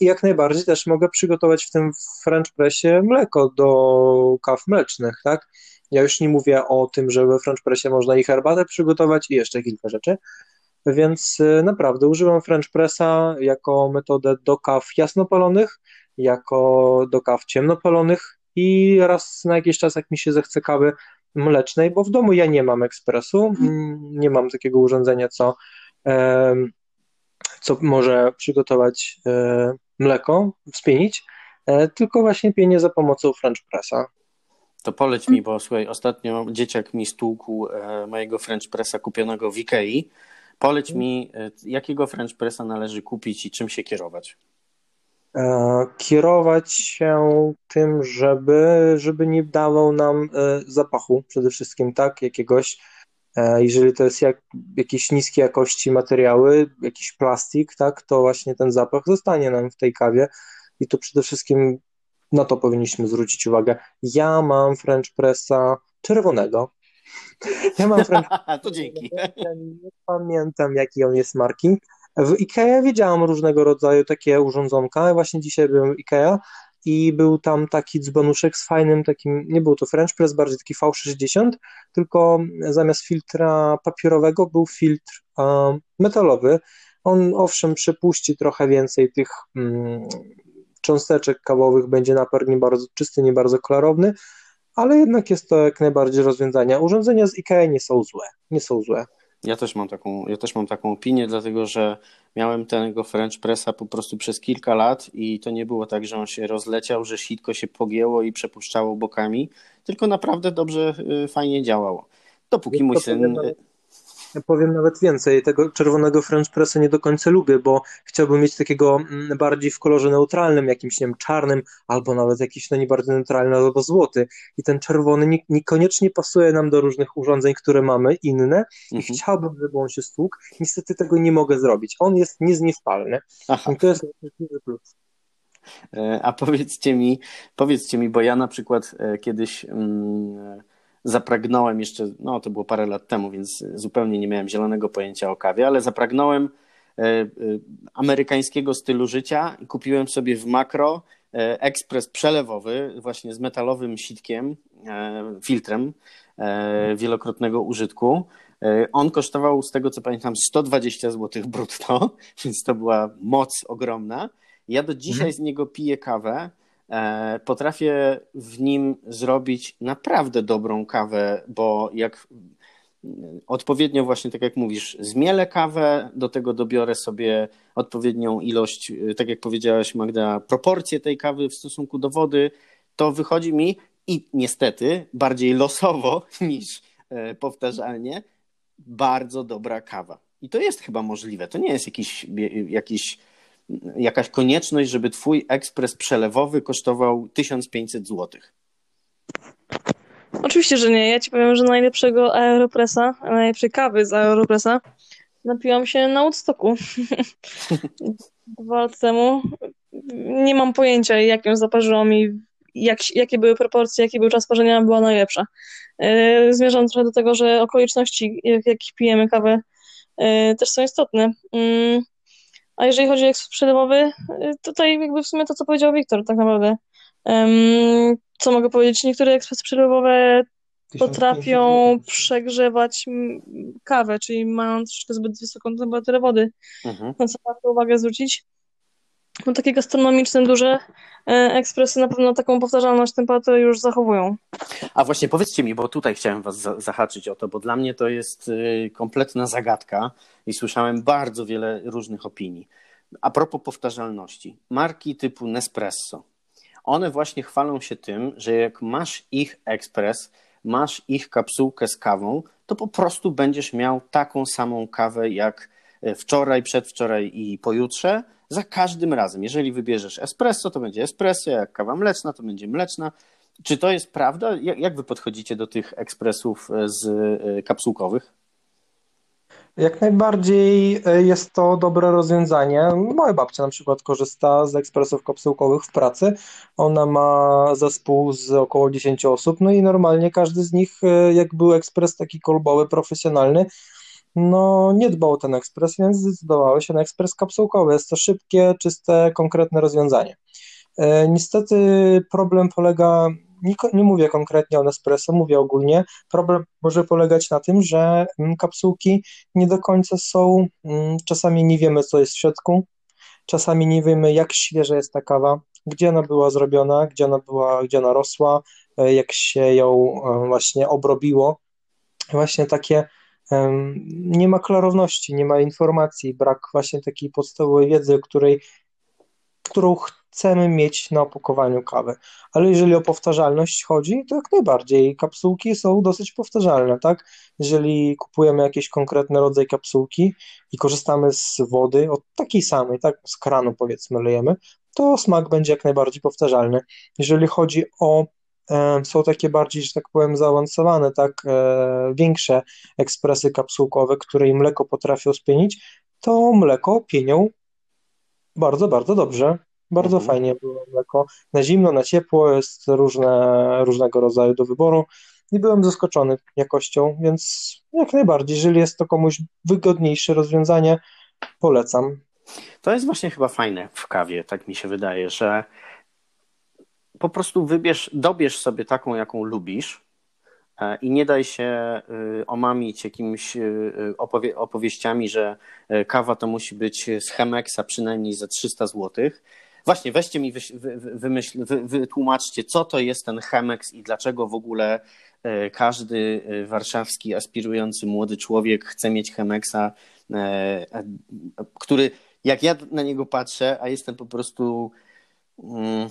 I jak najbardziej też mogę przygotować w tym French Pressie mleko do kaw mlecznych, tak? Ja już nie mówię o tym, że we French Pressie można i herbatę przygotować i jeszcze kilka rzeczy, więc y, naprawdę używam French Pressa jako metodę do kaw jasnopalonych, jako do kaw ciemnopalonych i raz na jakiś czas, jak mi się zechce kawy mlecznej, bo w domu ja nie mam ekspresu, mm, nie mam takiego urządzenia, co, co może przygotować e, mleko, wspienić, e, tylko właśnie pienie za pomocą French Pressa. To poleć mi, bo słuchaj, ostatnio dzieciak mi stłukł e, mojego French Pressa kupionego w Ikei. Poleć mi, e, jakiego French Pressa należy kupić i czym się kierować? Kierować się tym, żeby, żeby nie dawał nam zapachu przede wszystkim, tak, jakiegoś jeżeli to jest jak, jakieś niskie jakości materiały, jakiś plastik, tak, to właśnie ten zapach zostanie nam w tej kawie i to przede wszystkim na to powinniśmy zwrócić uwagę. Ja mam French Pressa czerwonego. Ja mam French To dzięki. Nie pamiętam, jaki on jest marking. W IKEA widziałam różnego rodzaju takie urządzonka. Właśnie dzisiaj byłem w IKEA i był tam taki dzbanuszek z fajnym takim, nie był to French press, bardziej taki V60, tylko zamiast filtra papierowego był filtr metalowy. On owszem przepuści trochę więcej tych um, cząsteczek kawowych, będzie napar nie bardzo czysty, nie bardzo klarowny, ale jednak jest to jak najbardziej rozwiązanie. Urządzenia z IKEA nie są złe, nie są złe. Ja też mam taką, ja też mam taką opinię, dlatego że miałem tego French Pressa po prostu przez kilka lat i to nie było tak, że on się rozleciał, że sitko się pogięło i przepuszczało bokami, tylko naprawdę dobrze, y, fajnie działało. Dopóki mój syn... powiem nawet więcej, tego czerwonego French Pressa nie do końca lubię, bo chciałbym mieć takiego mm, bardziej w kolorze neutralnym, jakimś, nie wiem, czarnym, albo nawet jakiś, no nie bardzo neutralny, albo złoty. I ten czerwony niekoniecznie pasuje nam do różnych urządzeń, które mamy, inne, i mhm. chciałbym, żeby on się stłukł. Niestety tego nie mogę zrobić. On jest niezniszczalny. Aha. I to jest plus. E, a powiedzcie mi, powiedzcie mi, bo ja na przykład e, kiedyś mm, zapragnąłem jeszcze, no to było parę lat temu, więc zupełnie nie miałem zielonego pojęcia o kawie, ale zapragnąłem e, amerykańskiego stylu życia i kupiłem sobie w makro ekspres przelewowy, właśnie z metalowym sitkiem, filtrem wielokrotnego użytku. On kosztował, z tego co pamiętam, 120 zł brutto, więc to była moc ogromna. Ja do dzisiaj mhm. z niego piję kawę. E, potrafię w nim zrobić naprawdę dobrą kawę, bo jak odpowiednio właśnie, tak jak mówisz, zmielę kawę, do tego dobiorę sobie odpowiednią ilość, tak jak powiedziałaś Magda, proporcje tej kawy w stosunku do wody, to wychodzi mi i niestety bardziej losowo niż e, powtarzalnie bardzo dobra kawa. I to jest chyba możliwe. To nie jest jakiś, jakiś jakaś konieczność, żeby twój ekspres przelewowy kosztował 1500 zł? Oczywiście, że nie. Ja ci powiem, że najlepszego Aeropressa, najlepszej kawy z Aeropressa napiłam się na Woodstocku dwa lata temu. Nie mam pojęcia, jak ją zaparzyłam i jak, jakie były proporcje, jaki był czas parzenia, była najlepsza. Yy, zmierzam trochę do tego, że okoliczności, w jakich pijemy kawę, yy, też są istotne. A jeżeli chodzi o ekspres przelewowy, y, tutaj jakby w sumie to, co powiedział Wiktor tak naprawdę. Um, co mogę powiedzieć? Niektóre ekspresy przelewowe potrafią przegrzewać kawę, czyli mają troszkę zbyt wysoką temperaturę wody. Mhm. Na co warto uwagę zwrócić. Bo takie gastronomiczne, duże e, ekspresy na pewno taką powtarzalność temperatury już zachowują. A właśnie powiedzcie mi, bo tutaj chciałem was zahaczyć o to, bo dla mnie to jest y, kompletna zagadka i słyszałem bardzo wiele różnych opinii. A propos powtarzalności, marki typu Nespresso, one właśnie chwalą się tym, że jak masz ich ekspres, masz ich kapsułkę z kawą, to po prostu będziesz miał taką samą kawę jak wczoraj, przedwczoraj i pojutrze, za każdym razem. Jeżeli wybierzesz espresso, to będzie espresso, jak kawa mleczna, to będzie mleczna. Czy to jest prawda? Jak wy podchodzicie do tych ekspresów e, z e, kapsułkowych? Jak najbardziej e, jest to dobre rozwiązanie. Moja babcia na przykład korzysta z ekspresów kapsułkowych w pracy. Ona ma zespół z około 10 osób, no i normalnie każdy z nich, jak był ekspres taki kolbowy, profesjonalny, no nie dbał o ten ekspres, więc zdecydowały się na ekspres kapsułkowy. Jest to szybkie, czyste, konkretne rozwiązanie. E, niestety problem polega, nie, nie mówię konkretnie o Nespresso, mówię ogólnie, problem może polegać na tym, że mm, kapsułki nie do końca są, mm, czasami nie wiemy co jest w środku, czasami nie wiemy jak świeża jest ta kawa, gdzie ona była zrobiona, gdzie ona była, gdzie ona rosła, e, jak się ją e, właśnie obrobiło. Właśnie takie nie ma klarowności, nie ma informacji, brak właśnie takiej podstawowej wiedzy, której, którą chcemy mieć na opakowaniu kawy. Ale jeżeli o powtarzalność chodzi, to jak najbardziej. Kapsułki są dosyć powtarzalne, tak? Jeżeli kupujemy jakiś konkretny rodzaj kapsułki i korzystamy z wody, od takiej samej, tak? Z kranu powiedzmy lejemy, to smak będzie jak najbardziej powtarzalny. Jeżeli chodzi o są takie bardziej, że tak powiem, zaawansowane, tak, e, większe ekspresy kapsułkowe, które i mleko potrafią spienić, to mleko pienią bardzo, bardzo dobrze. Bardzo mhm. fajnie było mleko. Na zimno, na ciepło jest różne, różnego rodzaju do wyboru i byłem zaskoczony jakością, więc jak najbardziej, jeżeli jest to komuś wygodniejsze rozwiązanie, polecam. To jest właśnie chyba fajne w kawie, tak mi się wydaje, że po prostu wybierz, dobierz sobie taką, jaką lubisz e, i nie daj się y, omamić jakimiś y, opowie opowieściami, że e, kawa to musi być z Chemexa przynajmniej za 300 zł. Właśnie, weźcie mi, wymyśl, wytłumaczcie, co to jest ten Chemex i dlaczego w ogóle e, każdy warszawski aspirujący młody człowiek chce mieć Chemexa, który jak ja na niego patrzę, a jestem po prostu mm,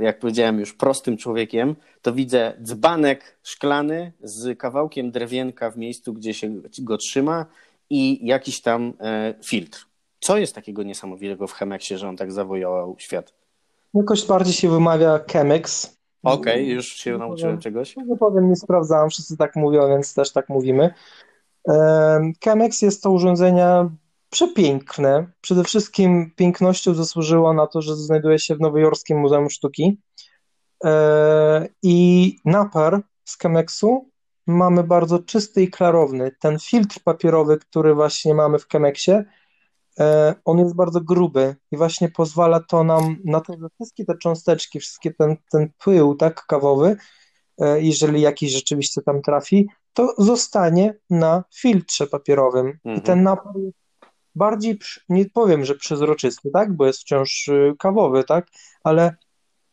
jak powiedziałem już, prostym człowiekiem, to widzę dzbanek szklany z kawałkiem drewienka w miejscu, gdzie się go trzyma i jakiś tam e, filtr. Co jest takiego niesamowitego w Chemexie, że on tak zawojował świat? Jakoś bardziej się wymawia Chemex. Okej, okay, już się nie nauczyłem powiem, czegoś. Nie powiem, nie sprawdzałem, wszyscy tak mówią, więc też tak mówimy. Chemex jest to urządzenie przepiękne. Przede wszystkim pięknością zasłużyło na to, że znajduje się w Nowojorskim Muzeum Sztuki. E, I napar z Chemexu mamy bardzo czysty i klarowny. Ten filtr papierowy, który właśnie mamy w Chemexie, e, on jest bardzo gruby i właśnie pozwala to nam na to, że wszystkie te cząsteczki, wszystkie ten, ten pył tak kawowy, e, jeżeli jakiś rzeczywiście tam trafi, to zostanie na filtrze papierowym. Mhm. I ten napar jest bardziej, nie powiem, że przezroczysty, tak, bo jest wciąż y, kawowy, tak, ale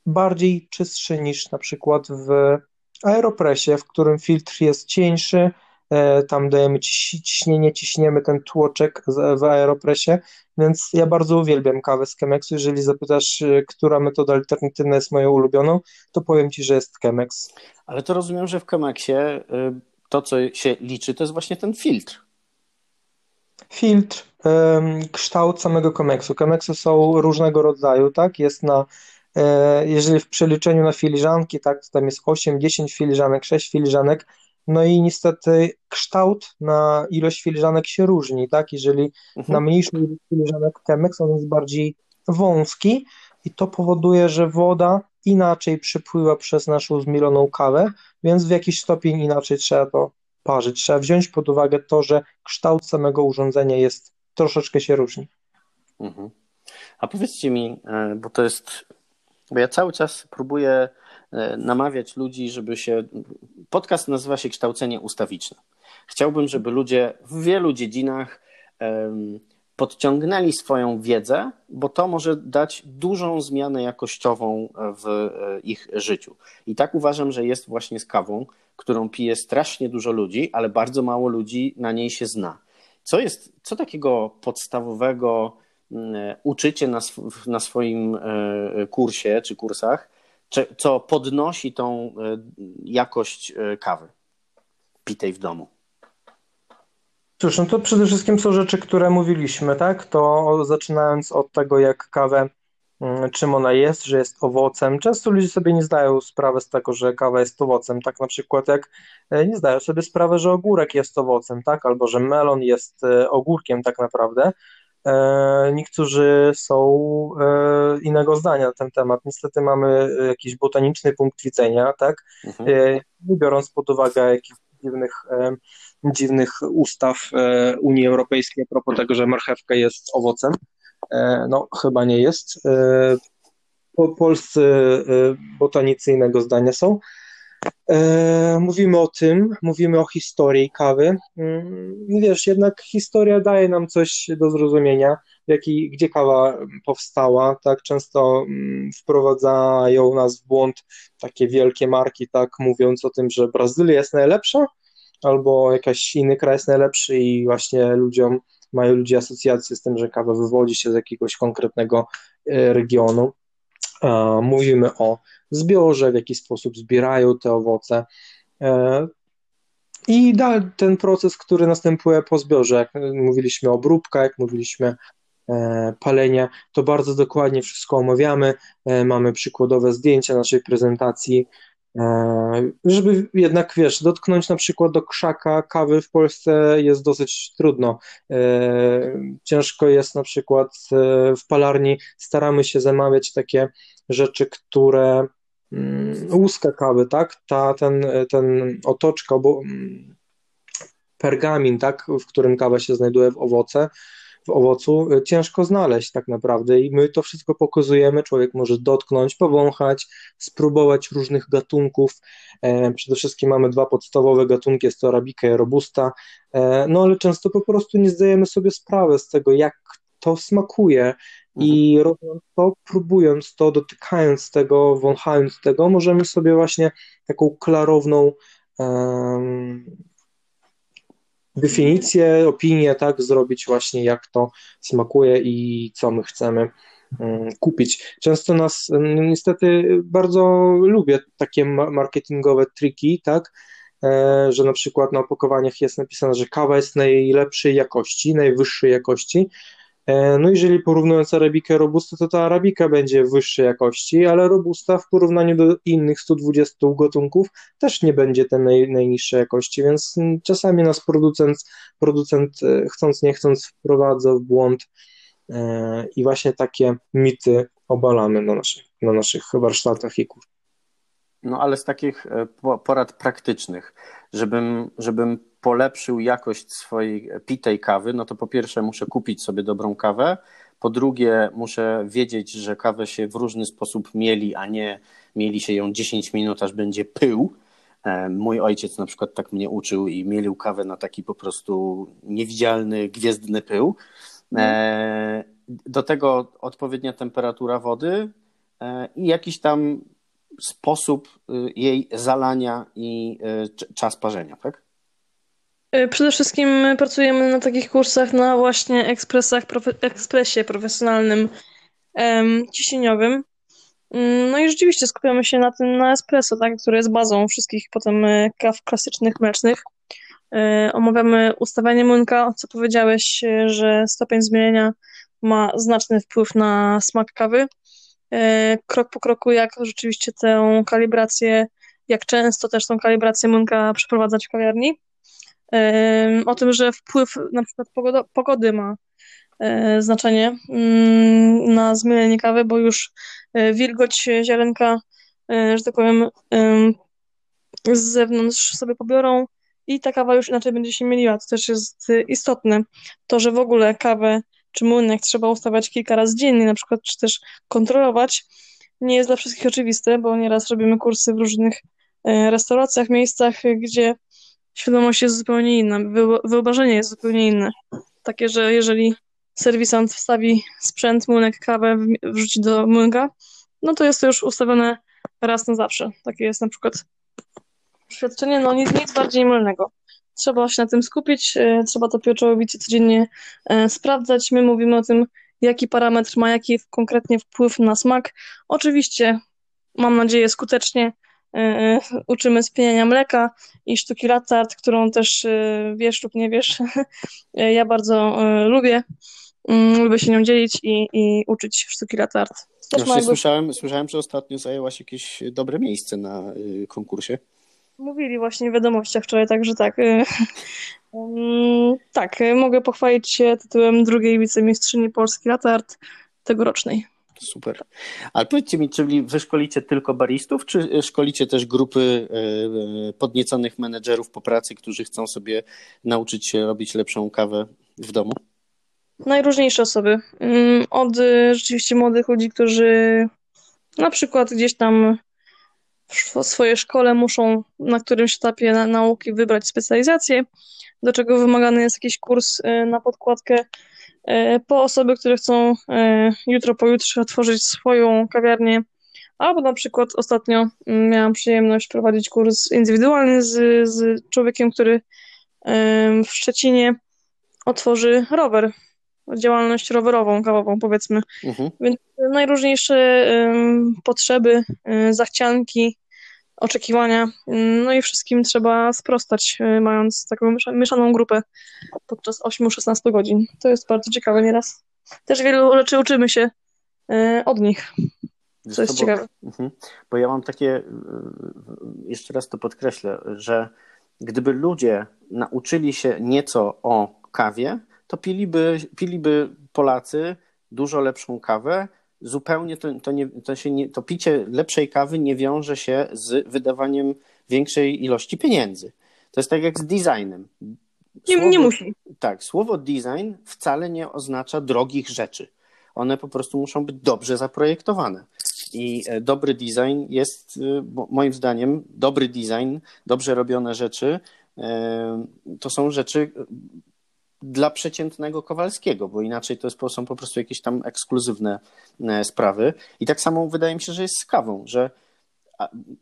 bardziej czystszy niż na przykład w Aeropressie, w którym filtr jest cieńszy, e, tam dajemy ciśnienie, ciśniemy ten tłoczek w Aeropressie, więc ja bardzo uwielbiam kawę z Chemexu. Jeżeli zapytasz, y, która metoda alternatywna jest moją ulubioną, to powiem Ci, że jest Chemex. Ale to rozumiem, że w Chemexie y, to, co się liczy, to jest właśnie ten filtr. Filtr, kształt samego komeksu. Komeksy są różnego rodzaju, tak? Jest na, e, jeżeli w przeliczeniu na filiżanki, tak, to tam jest 8, 10 filiżanek, 6 filiżanek, no i niestety kształt na ilość filiżanek się różni, tak? Jeżeli mhm. na mniejszą ilość filiżanek Chemex, on jest bardziej wąski i to powoduje, że woda inaczej przypływa przez naszą zmieloną kawę, więc w jakiś stopień inaczej trzeba to parzyć. Trzeba wziąć pod uwagę to, że kształt samego urządzenia jest troszeczkę się różni. Mhm. A powiedzcie mi, e, bo to jest, bo ja cały czas próbuję e, namawiać ludzi, żeby się. Podcast nazywa się Kształcenie Ustawiczne. Chciałbym, żeby ludzie w wielu dziedzinach podciągnęli swoją wiedzę, bo to może dać dużą zmianę jakościową w e, ich życiu. I tak uważam, że jest właśnie z kawą, którą pije strasznie dużo ludzi, ale bardzo mało ludzi na niej się zna. Co jest, co takiego podstawowego mm, uczycie na, sw na swoim e, kursie czy kursach, co podnosi tą e, jakość kawy pitej w domu? Cóż, no to przede wszystkim są rzeczy, które mówiliśmy, tak? To zaczynając od tego, jak kawę, mm, czym ona jest, że jest owocem. Często ludzie sobie nie zdają sprawy z tego, że kawa jest owocem. Tak na przykład jak e, nie zdają sobie sprawy, że ogórek jest owocem, tak? Albo że melon jest e, ogórkiem tak naprawdę. E, niektórzy są innego zdania na ten temat. Niestety mamy jakiś botaniczny punkt widzenia, tak? Mhm. Biorąc pod uwagę jakichś dziwnych dziwnych ustaw e, Unii Europejskiej a propos tego, że marchewka jest owocem. E, no, chyba nie jest. E, polscy botanicy zdania są. Mówimy o tym, mówimy o historii kawy. Mm, wiesz, jednak historia daje nam coś do zrozumienia, jaki, gdzie kawa powstała, tak, często mm, wprowadzają nas w błąd takie wielkie marki, tak, mówiąc o tym, że Brazylia jest najlepsza, albo jakiś inny kraj jest najlepszy i właśnie ludziom, mają ludzie asocjacje z tym, że kawa wywodzi się z jakiegoś konkretnego e, regionu. Mówimy o zbiorze, w jaki sposób zbierają te owoce. E, I dalej ten proces, który następuje po zbiorze, jak mówiliśmy o obróbkach, jak mówiliśmy e, palenia, to bardzo dokładnie wszystko omawiamy. Mamy przykładowe zdjęcia naszej prezentacji, żeby jednak, wiesz, dotknąć na przykład do krzaka kawy w Polsce jest dosyć trudno. E, ciężko jest na przykład e, w palarni, staramy się zamawiać takie rzeczy, które mm, łuska kawy, tak? Ta, ten, ten otoczka, bo mm, pergamin, tak, w którym kawa się znajduje w owoce, w owocu y, ciężko znaleźć tak naprawdę i my to wszystko pokazujemy, człowiek może dotknąć, powąchać, spróbować różnych gatunków, e, przede wszystkim mamy dwa podstawowe gatunki, jest to arabika i robusta, e, no ale często po prostu nie zdajemy sobie sprawy z tego, jak to smakuje i mhm. robiąc to, próbując to, dotykając tego, wąchając tego, możemy sobie właśnie taką klarowną um, definicję, opinię, tak, zrobić właśnie jak to smakuje i co my chcemy mm, kupić. Często nas, mm, niestety, bardzo lubię takie marketingowe triki, tak, e, że na przykład na opakowaniach jest napisane, że kawa jest najlepszej jakości, najwyższej jakości, no jeżeli porównując arabikę robusta, to ta arabika będzie wyższej jakości, ale robusta w porównaniu do innych 120 gatunków też nie będzie tej naj, najniższej jakości, więc czasami nas producent, producent e, chcąc nie chcąc wprowadza w błąd e, i właśnie takie mity obalamy na naszych, na naszich warsztatach i kursach. No ale z takich porad praktycznych, żebym, żebym polepszył jakość swojej pitej kawy, no to po pierwsze muszę kupić sobie dobrą kawę, po drugie muszę wiedzieć, że kawę się w różny sposób mieli, a nie mieli się ją 10 minut, aż będzie pył. E, mój ojciec na przykład tak mnie uczył i mielił kawę na taki po prostu niewidzialny, gwiezdny pył. E, do tego odpowiednia temperatura wody e, i jakiś tam sposób y, jej zalania i czas parzenia, tak? Y, przede wszystkim pracujemy na takich kursach na właśnie ekspresach, profe, ekspresie profesjonalnym um, ciśnieniowym. Mm, no i rzeczywiście skupiamy się na tym na espresso, tak, które jest bazą wszystkich potem y, kaw klasycznych, mlecznych. Y, omawiamy ustawianie młynka, co powiedziałeś, że stopień zmienienia ma znaczny wpływ na smak kawy. Krok po kroku, jak rzeczywiście tę kalibrację, jak często też tą kalibrację młynka przeprowadzać w kawiarni o tym, że wpływ na przykład pogody ma e, znaczenie mm, na zmielenie kawy, bo już e, wilgoć ziarenka, e, że tak powiem, z zewnątrz sobie pobiorą i ta kawa już inaczej będzie się mieliła. To też jest istotne. To, że w ogóle kawę czy młynek trzeba ustawiać kilka razy dziennie, na przykład, czy też kontrolować, nie jest dla wszystkich oczywiste, bo nieraz robimy kursy w różnych restauracjach, miejscach, gdzie świadomość jest zupełnie inna, wyobrażenie jest zupełnie inne. Takie, że jeżeli serwisant wstawi sprzęt, młynek, kawę, wrzuci do młynka, no to jest to już ustawione raz na zawsze. Takie jest na przykład doświadczenie, no nic, nic bardziej mylnego. Trzeba się na tym skupić, e, trzeba to pieczołowicie codziennie e, sprawdzać. My mówimy o tym, jaki parametr ma jaki konkretnie wpływ na smak. Oczywiście, mam nadzieję, skutecznie E, uczymy spieniania mleka i sztuki latte art, którą też wiesz lub nie wiesz, ja bardzo lubię. Mm, lubię się nią dzielić i, i uczyć sztuki latte art. jakby... słyszałem, słyszałem, że ostatnio zajęłaś jakieś dobre miejsce na konkursie. Mówili właśnie w wiadomościach wczoraj, także tak. Mm, tak, mogę pochwalić się tytułem drugiej wicemistrzyni Polski Latte Art tegorocznej. Super. Ale powiedzcie mi, czyli wy szkolicie tylko baristów, czy szkolicie też grupy e, podnieconych menedżerów po pracy, którzy chcą sobie nauczyć się robić lepszą kawę w domu? Najróżniejsze osoby. Mm, od e, rzeczywiście młodych ludzi, którzy na przykład gdzieś tam w swojej szkole muszą na którymś etapie nauki wybrać specjalizację, do czego wymagany jest jakiś kurs e, na podkładkę E, po osoby, które chcą e, jutro, pojutrze otworzyć swoją kawiarnię, albo na przykład ostatnio mm, miałam przyjemność prowadzić kurs indywidualny z, z człowiekiem, który w Szczecinie otworzy rower, działalność rowerową, kawową powiedzmy. Mhm. Więc najróżniejsze potrzeby, e, zachcianki, oczekiwania. No i wszystkim trzeba sprostać, mając taką mieszaną grupę podczas 8-16 godzin. To jest bardzo ciekawe nieraz. Też wielu rzeczy uczymy się od nich. Co jest bo, ciekawe. Mhm. Bo ja mam takie, jeszcze raz to podkreślę, że gdyby ludzie nauczyli się nieco o kawie, to piliby, piliby Polacy dużo lepszą kawę, zupełnie to, to, nie, to, się nie, to picie lepszej kawy nie wiąże się z wydawaniem większej ilości pieniędzy. To jest tak jak z designem. Słowo, nie, nie musi. Tak, słowo design wcale nie oznacza drogich rzeczy. One po prostu muszą być dobrze zaprojektowane. I e, dobry design jest, e, moim zdaniem, dobry design, dobrze robione rzeczy, e, to są rzeczy dla przeciętnego Kowalskiego, bo inaczej to są po prostu jakieś tam ekskluzywne e, sprawy. I tak samo wydaje mi się, że jest z kawą, że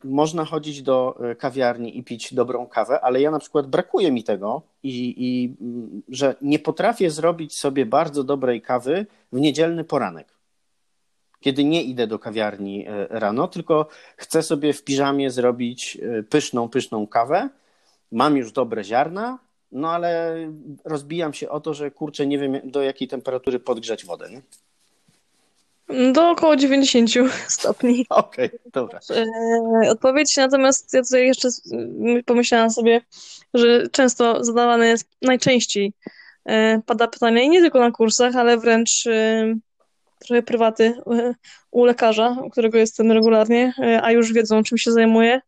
można chodzić do e, kawiarni i pić dobrą kawę, ale ja na przykład brakuje mi tego i, i że nie potrafię zrobić sobie bardzo dobrej kawy w niedzielny poranek. kiedy nie idę do kawiarni e, rano, tylko chcę sobie w piżamie zrobić pyszną, pyszną kawę. Mam już dobre ziarna, no ale rozbijam się o to, że kurczę, nie wiem do jakiej temperatury podgrzać wodę. Nie? Do około 90 stopni. Okej, okay, dobra. E, odpowiedź, natomiast ja tutaj jeszcze pomyślałam sobie, że często zadawane jest najczęściej pada pytanie i nie tylko na kursach, ale wręcz trochę prywaty u lekarza, u którego jestem regularnie, a już wiedzą, czym się zajmuję.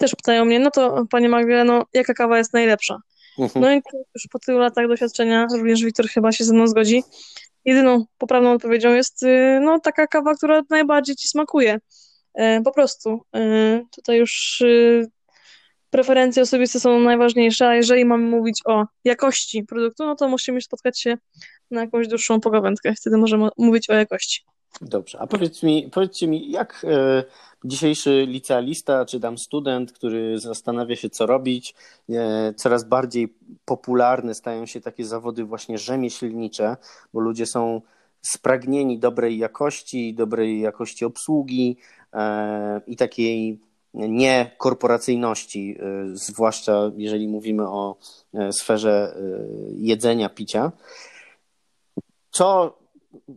Też pytają mnie, no to panie Magdaleno, jaka kawa jest najlepsza? Mhm. No i już po tylu latach doświadczenia, również Wiktor chyba się ze mną zgodzi, jedyną poprawną odpowiedzią jest y, no taka kawa, która najbardziej ci smakuje. E, po prostu. E, tutaj już y, preferencje osobiste są najważniejsze, a jeżeli mamy mówić o jakości produktu, no to musimy spotkać się na jakąś dłuższą pogawędkę. Wtedy możemy mówić o jakości. Dobrze, a powiedz mi, powiedzcie mi, jak e, dzisiejszy licealista czy tam student, który zastanawia się, co robić, e, coraz bardziej popularne stają się takie zawody właśnie rzemieślnicze, bo ludzie są spragnieni dobrej jakości, dobrej jakości obsługi e, i takiej niekorporacyjności, zwłaszcza jeżeli mówimy o sferze jedzenia, picia. Co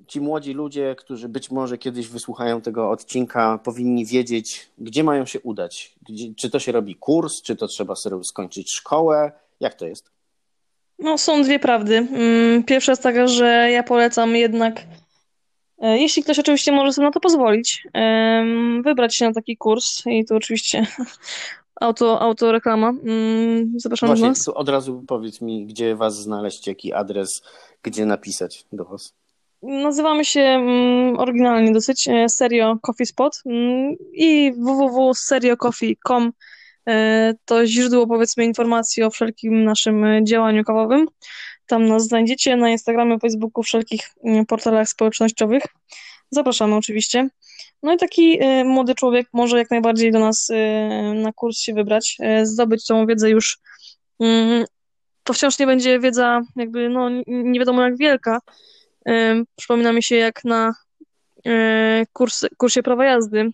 ci młodzi ludzie, którzy być może kiedyś wysłuchają tego odcinka, powinni wiedzieć, gdzie mają się udać? Gdzie, czy to się robi kurs, czy to trzeba sobie skończyć szkołę? Jak to jest? No, są dwie prawdy. Mm, pierwsza jest taka, że ja polecam jednak, e, jeśli ktoś oczywiście może sobie na to pozwolić, wybrać się na taki kurs i tu oczywiście auto, autoreklama. Mm, zapraszam Właśnie, do nas. od razu powiedz mi, gdzie was znaleźć, jaki adres, gdzie napisać do was. Nazywamy się mm, oryginalnie dosyć e, Serio Coffee Spot mm, i www.seriocoffee.com e, to źródło powiedzmy informacji o wszelkim naszym e, działaniu kawowym. Tam nas znajdziecie na Instagramie, Facebooku, wszelkich mm, portalach społecznościowych. Zapraszamy oczywiście. No i taki młody człowiek może jak najbardziej do nas na kurs się wybrać, zdobyć tą wiedzę już. To wciąż nie będzie wiedza jakby no nie wiadomo jak wielka, Przypomina mi się, jak na e, kurs, kursie prawa jazdy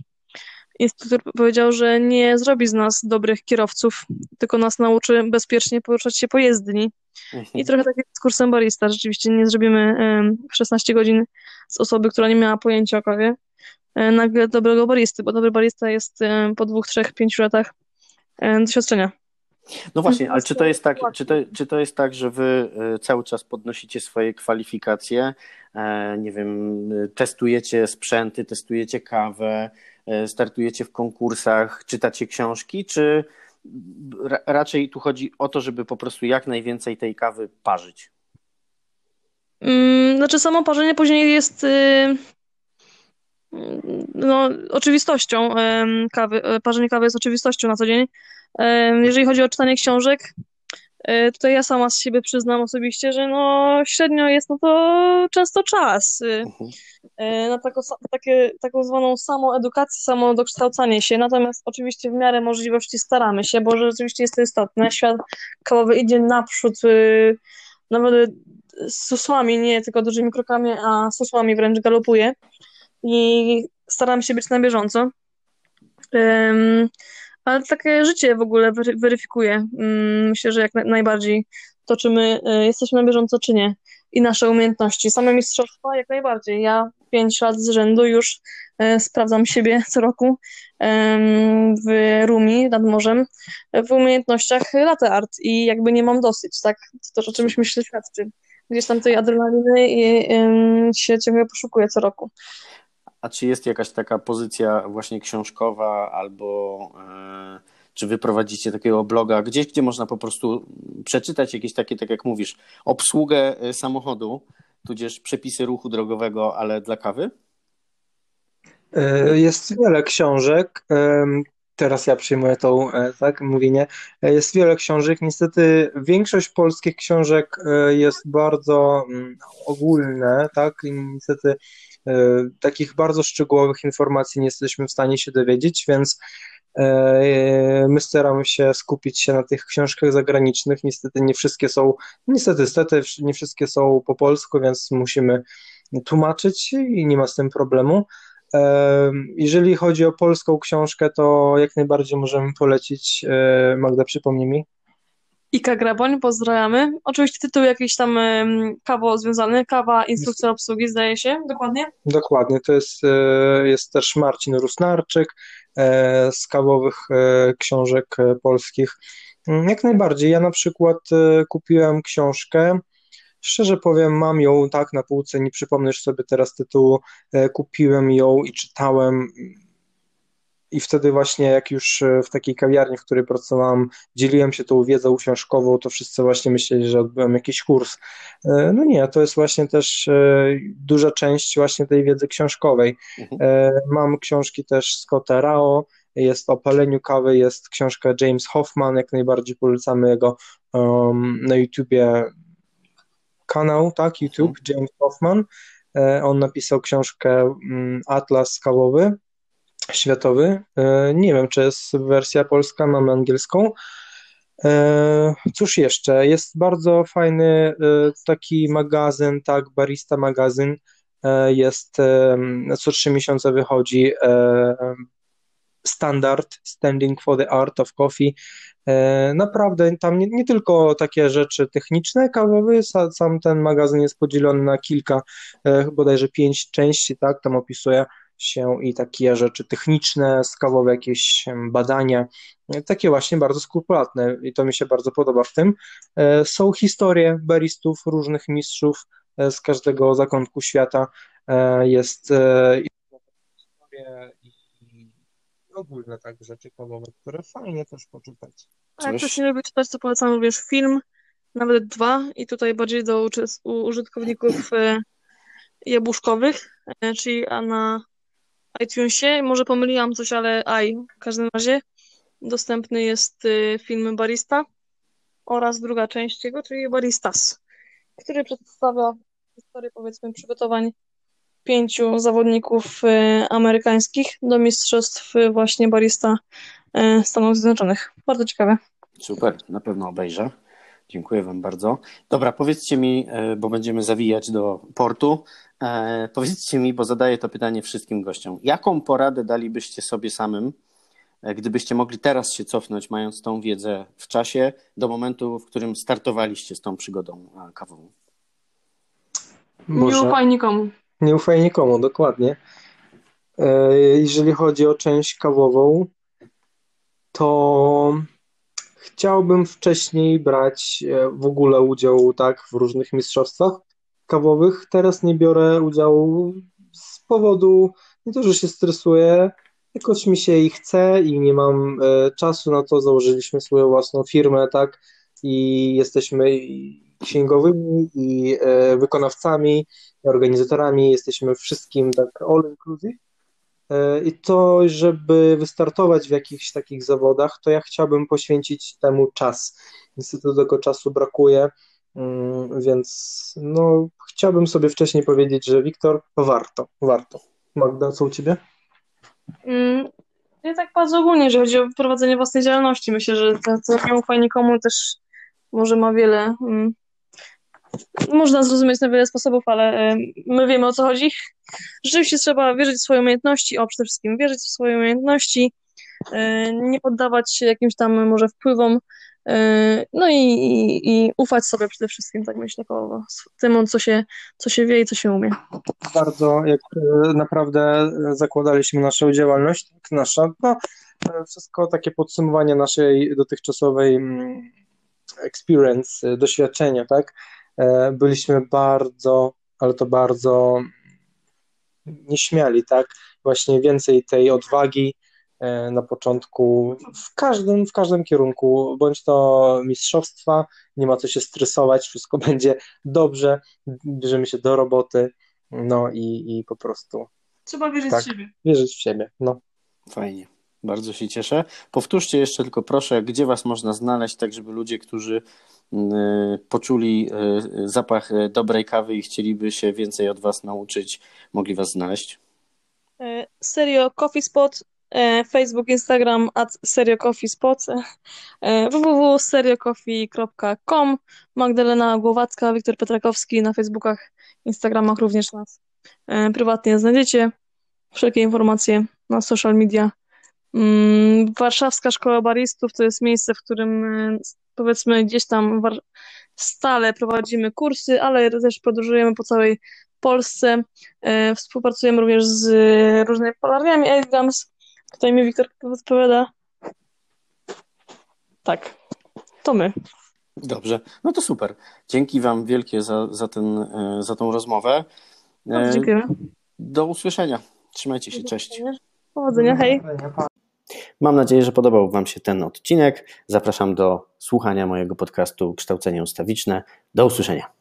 instruktor powiedział, że nie zrobi z nas dobrych kierowców, tylko nas nauczy bezpiecznie poruszać się po jezdni. Mhm. I trochę tak jak z kursem barista. Rzeczywiście nie zrobimy 16 godzin z osoby, która nie miała pojęcia o kawie, e, nagle dobrego baristy, bo dobry barista jest po dwóch, trzech, pięciu latach doświadczenia. No właśnie, ale czy to jest tak, czy to, czy to jest tak, że wy e, cały czas podnosicie swoje kwalifikacje, e, nie wiem, testujecie sprzęty, testujecie kawę, e, startujecie w konkursach, czytacie książki, czy raczej tu chodzi o to, żeby po prostu jak najwięcej tej kawy parzyć? Mm, znaczy samo parzenie później jest y, no, oczywistością kawy. Parzenie kawy jest oczywistością na co dzień. Jeżeli chodzi o czytanie książek, e, tutaj ja sama z siebie przyznam osobiście, że no średnio jest no to często czas uh-huh. na taką, takie, taką zwaną samoedukację, samodokształcanie się. Natomiast oczywiście w miarę możliwości staramy się, bo rzeczywiście jest to istotne. Świat kawowy idzie naprzód nawet z susłami, nie tylko dużymi krokami, a susłami wręcz galopuje i staram się być na bieżąco. Um, ale takie życie w ogóle weryfikuje. Mm, myślę, że jak najbardziej to, czy my e, jesteśmy na bieżąco, czy nie. I nasze umiejętności. Same mistrzostwa jak najbardziej. Ja pięć lat z rzędu już e, sprawdzam siebie co roku w Rumi nad morzem w umiejętnościach latte art i jakby nie mam dosyć, tak? To też o czymś myślę świadczy. Gdzieś tam tej adrenaliny i się ciągle poszukuję co roku. A czy jest jakaś taka pozycja właśnie książkowa albo e, czy wy prowadzicie takiego bloga gdzieś, gdzie można po prostu przeczytać jakieś takie, tak jak mówisz, obsługę e, samochodu, tudzież przepisy ruchu drogowego, ale dla kawy? E, jest wiele książek. Teraz ja przyjmuję tą, tak, mówienie. Jest wiele książek. Niestety większość polskich książek jest bardzo mm, ogólne, tak, i niestety E, takich bardzo szczegółowych informacji nie jesteśmy w stanie się dowiedzieć, więc e, My staramy się skupić się na tych książkach zagranicznych. Niestety nie wszystkie są, niestety, niestety nie wszystkie są po polsku, więc musimy tłumaczyć i nie ma z tym problemu. Jeżeli chodzi o polską książkę, to jak najbardziej możemy polecić. Magda, przypomnij mi. Ika Graboń, pozdrawiamy. Oczywiście tytuł jakiś tam kawo związany, kawa, instrukcja obsługi, zdaje się, dokładnie? Dokładnie, to jest, e, jest też Marcin Rusnarczyk e, z kawowych e, książek polskich. Mm, jak najbardziej, ja na przykład kupiłem książkę, szczerze powiem, mam ją tak na półce, nie przypomnisz sobie teraz tytułu, kupiłem ją i czytałem i wtedy właśnie jak już e, w takiej kawiarni, w której pracowałam, dzieliłem się tą wiedzą książkową, to wszyscy właśnie myśleli, że odbyłem jakiś kurs. E, no nie, to jest właśnie też e, duża część właśnie tej wiedzy książkowej. Mhm. Mam książki też Scotta Rao, jest o paleniu kawy, jest książka James Hoffman, jak najbardziej polecamy jego um, na YouTubie kanał, tak, YouTube, mhm. James Hoffman. On napisał książkę um, Atlas kawowy, światowy. E, nie wiem, czy jest wersja polska, mamy angielską. E, cóż jeszcze? Jest bardzo fajny e, taki magazyn, tak, Barista magazyn. Jest co trzy miesiące wychodzi standard Standing for the Art of Coffee. Naprawdę tam nie, nie tylko takie rzeczy techniczne kawowe, sam ten magazyn jest podzielony na kilka, bodajże pięć części, tak, tam opisuje się i takie rzeczy techniczne, skawowe jakieś badania, takie właśnie bardzo skrupulatne i to mi się bardzo podoba w tym. E, są historie baristów, różnych mistrzów e, z każdego zakątku świata. E, jest ogólne tak rzeczy kawowe, które fajnie też poczytać. A jak ktoś nie lubi czytać, to polecam również film, nawet dwa i tutaj bardziej do użytkowników jabłuszkowych, czyli na iTunesie. Może pomyliłam coś, ale i w każdym razie dostępny jest y, film Barista oraz druga część jego, czyli Baristas, który przedstawia historię, powiedzmy, przygotowań pięciu zawodników y, amerykańskich do mistrzostw y, właśnie barista Stanów Zjednoczonych. Bardzo ciekawe. Super, na pewno obejrzę. Dziękuję Wam bardzo. Dobra, powiedzcie mi, bo będziemy zawijać do portu, E, powiedzcie mi, bo zadaję to pytanie wszystkim gościom. Jaką poradę dalibyście sobie samym, e, gdybyście mogli teraz się cofnąć, mając tą wiedzę w czasie, do momentu, w którym startowaliście z tą przygodą e, kawową? Może... Nie ufaj nikomu. Nie ufaj nikomu, dokładnie. Jeżeli chodzi o część kawową, to chciałbym wcześniej brać w ogóle udział tak w różnych mistrzostwach, kawowych. Teraz nie biorę udziału z powodu nie to, że się stresuję, jakoś mi się i chce i nie mam e, czasu na to. Założyliśmy swoją własną firmę, tak, i jesteśmy księgowymi i e, wykonawcami, organizatorami, jesteśmy wszystkim tak all inclusive. E, I to, żeby wystartować w jakichś takich zawodach, to ja chciałbym poświęcić temu czas. Niestety tego czasu brakuje. Mm, więc no, chciałbym sobie wcześniej powiedzieć, że Wiktor, warto, warto. Magda, co u Ciebie? Mm, ja tak bardzo ogólnie, że chodzi o prowadzenie własnej działalności. Myślę, że to, co nie ufa nikomu też może ma wiele... Można zrozumieć na wiele sposobów, ale my wiemy o co chodzi. Rzeczywiście trzeba wierzyć w swoje umiejętności, o przede wszystkim wierzyć w swoje umiejętności, e, nie poddawać się jakimś tam może wpływom E, no i, i, i, ufać sobie przede wszystkim, tak myślę, po temu, co się, co się wie i co się umie. Bardzo, jak naprawdę zakładaliśmy naszą działalność, tak, nasza, no, wszystko takie podsumowanie naszej dotychczasowej mm, experience, doświadczenia, tak, byliśmy bardzo, ale to bardzo nieśmiali, tak, właśnie więcej tej odwagi, E, na początku w każdym, w każdym kierunku, bądź to mistrzostwa, nie ma co się stresować, wszystko będzie dobrze, bierzemy się do roboty, no i, i po prostu. Trzeba wierzyć tak, w siebie. Wierzyć w siebie, no. Fajnie. Bardzo się cieszę. Powtórzcie jeszcze tylko proszę, gdzie Was można znaleźć, tak żeby ludzie, którzy poczuli y, zapach y, dobrej kawy i chcieliby się więcej od Was nauczyć, mogli Was znaleźć? Serio Coffee Spot E, Facebook, Instagram at seriocoffeespot, e, www.seriocoffee.com Magdalena Głowacka, Wiktor Petrakowski na Facebookach, Instagramach również nas e, prywatnie znajdziecie. wszelkie informacje na social media. Mm, Warszawska Szkoła Baristów to jest miejsce, w którym powiedzmy gdzieś tam stale prowadzimy kursy, ale też podróżujemy po całej Polsce. Współpracujemy również z różnymi polarniami Aidgams. Tutaj mi Wiktor odpowiada. Tak, to my. Dobrze, no to super. Dzięki Wam wielkie za, za, ten, e, za tą rozmowę. Bardzo dziękuję. Do usłyszenia. Trzymajcie się, cześć. Powodzenia, hej. Mam nadzieję, że podobał Wam się ten odcinek. Zapraszam do słuchania mojego podcastu Kształcenie Ustawiczne. Do usłyszenia.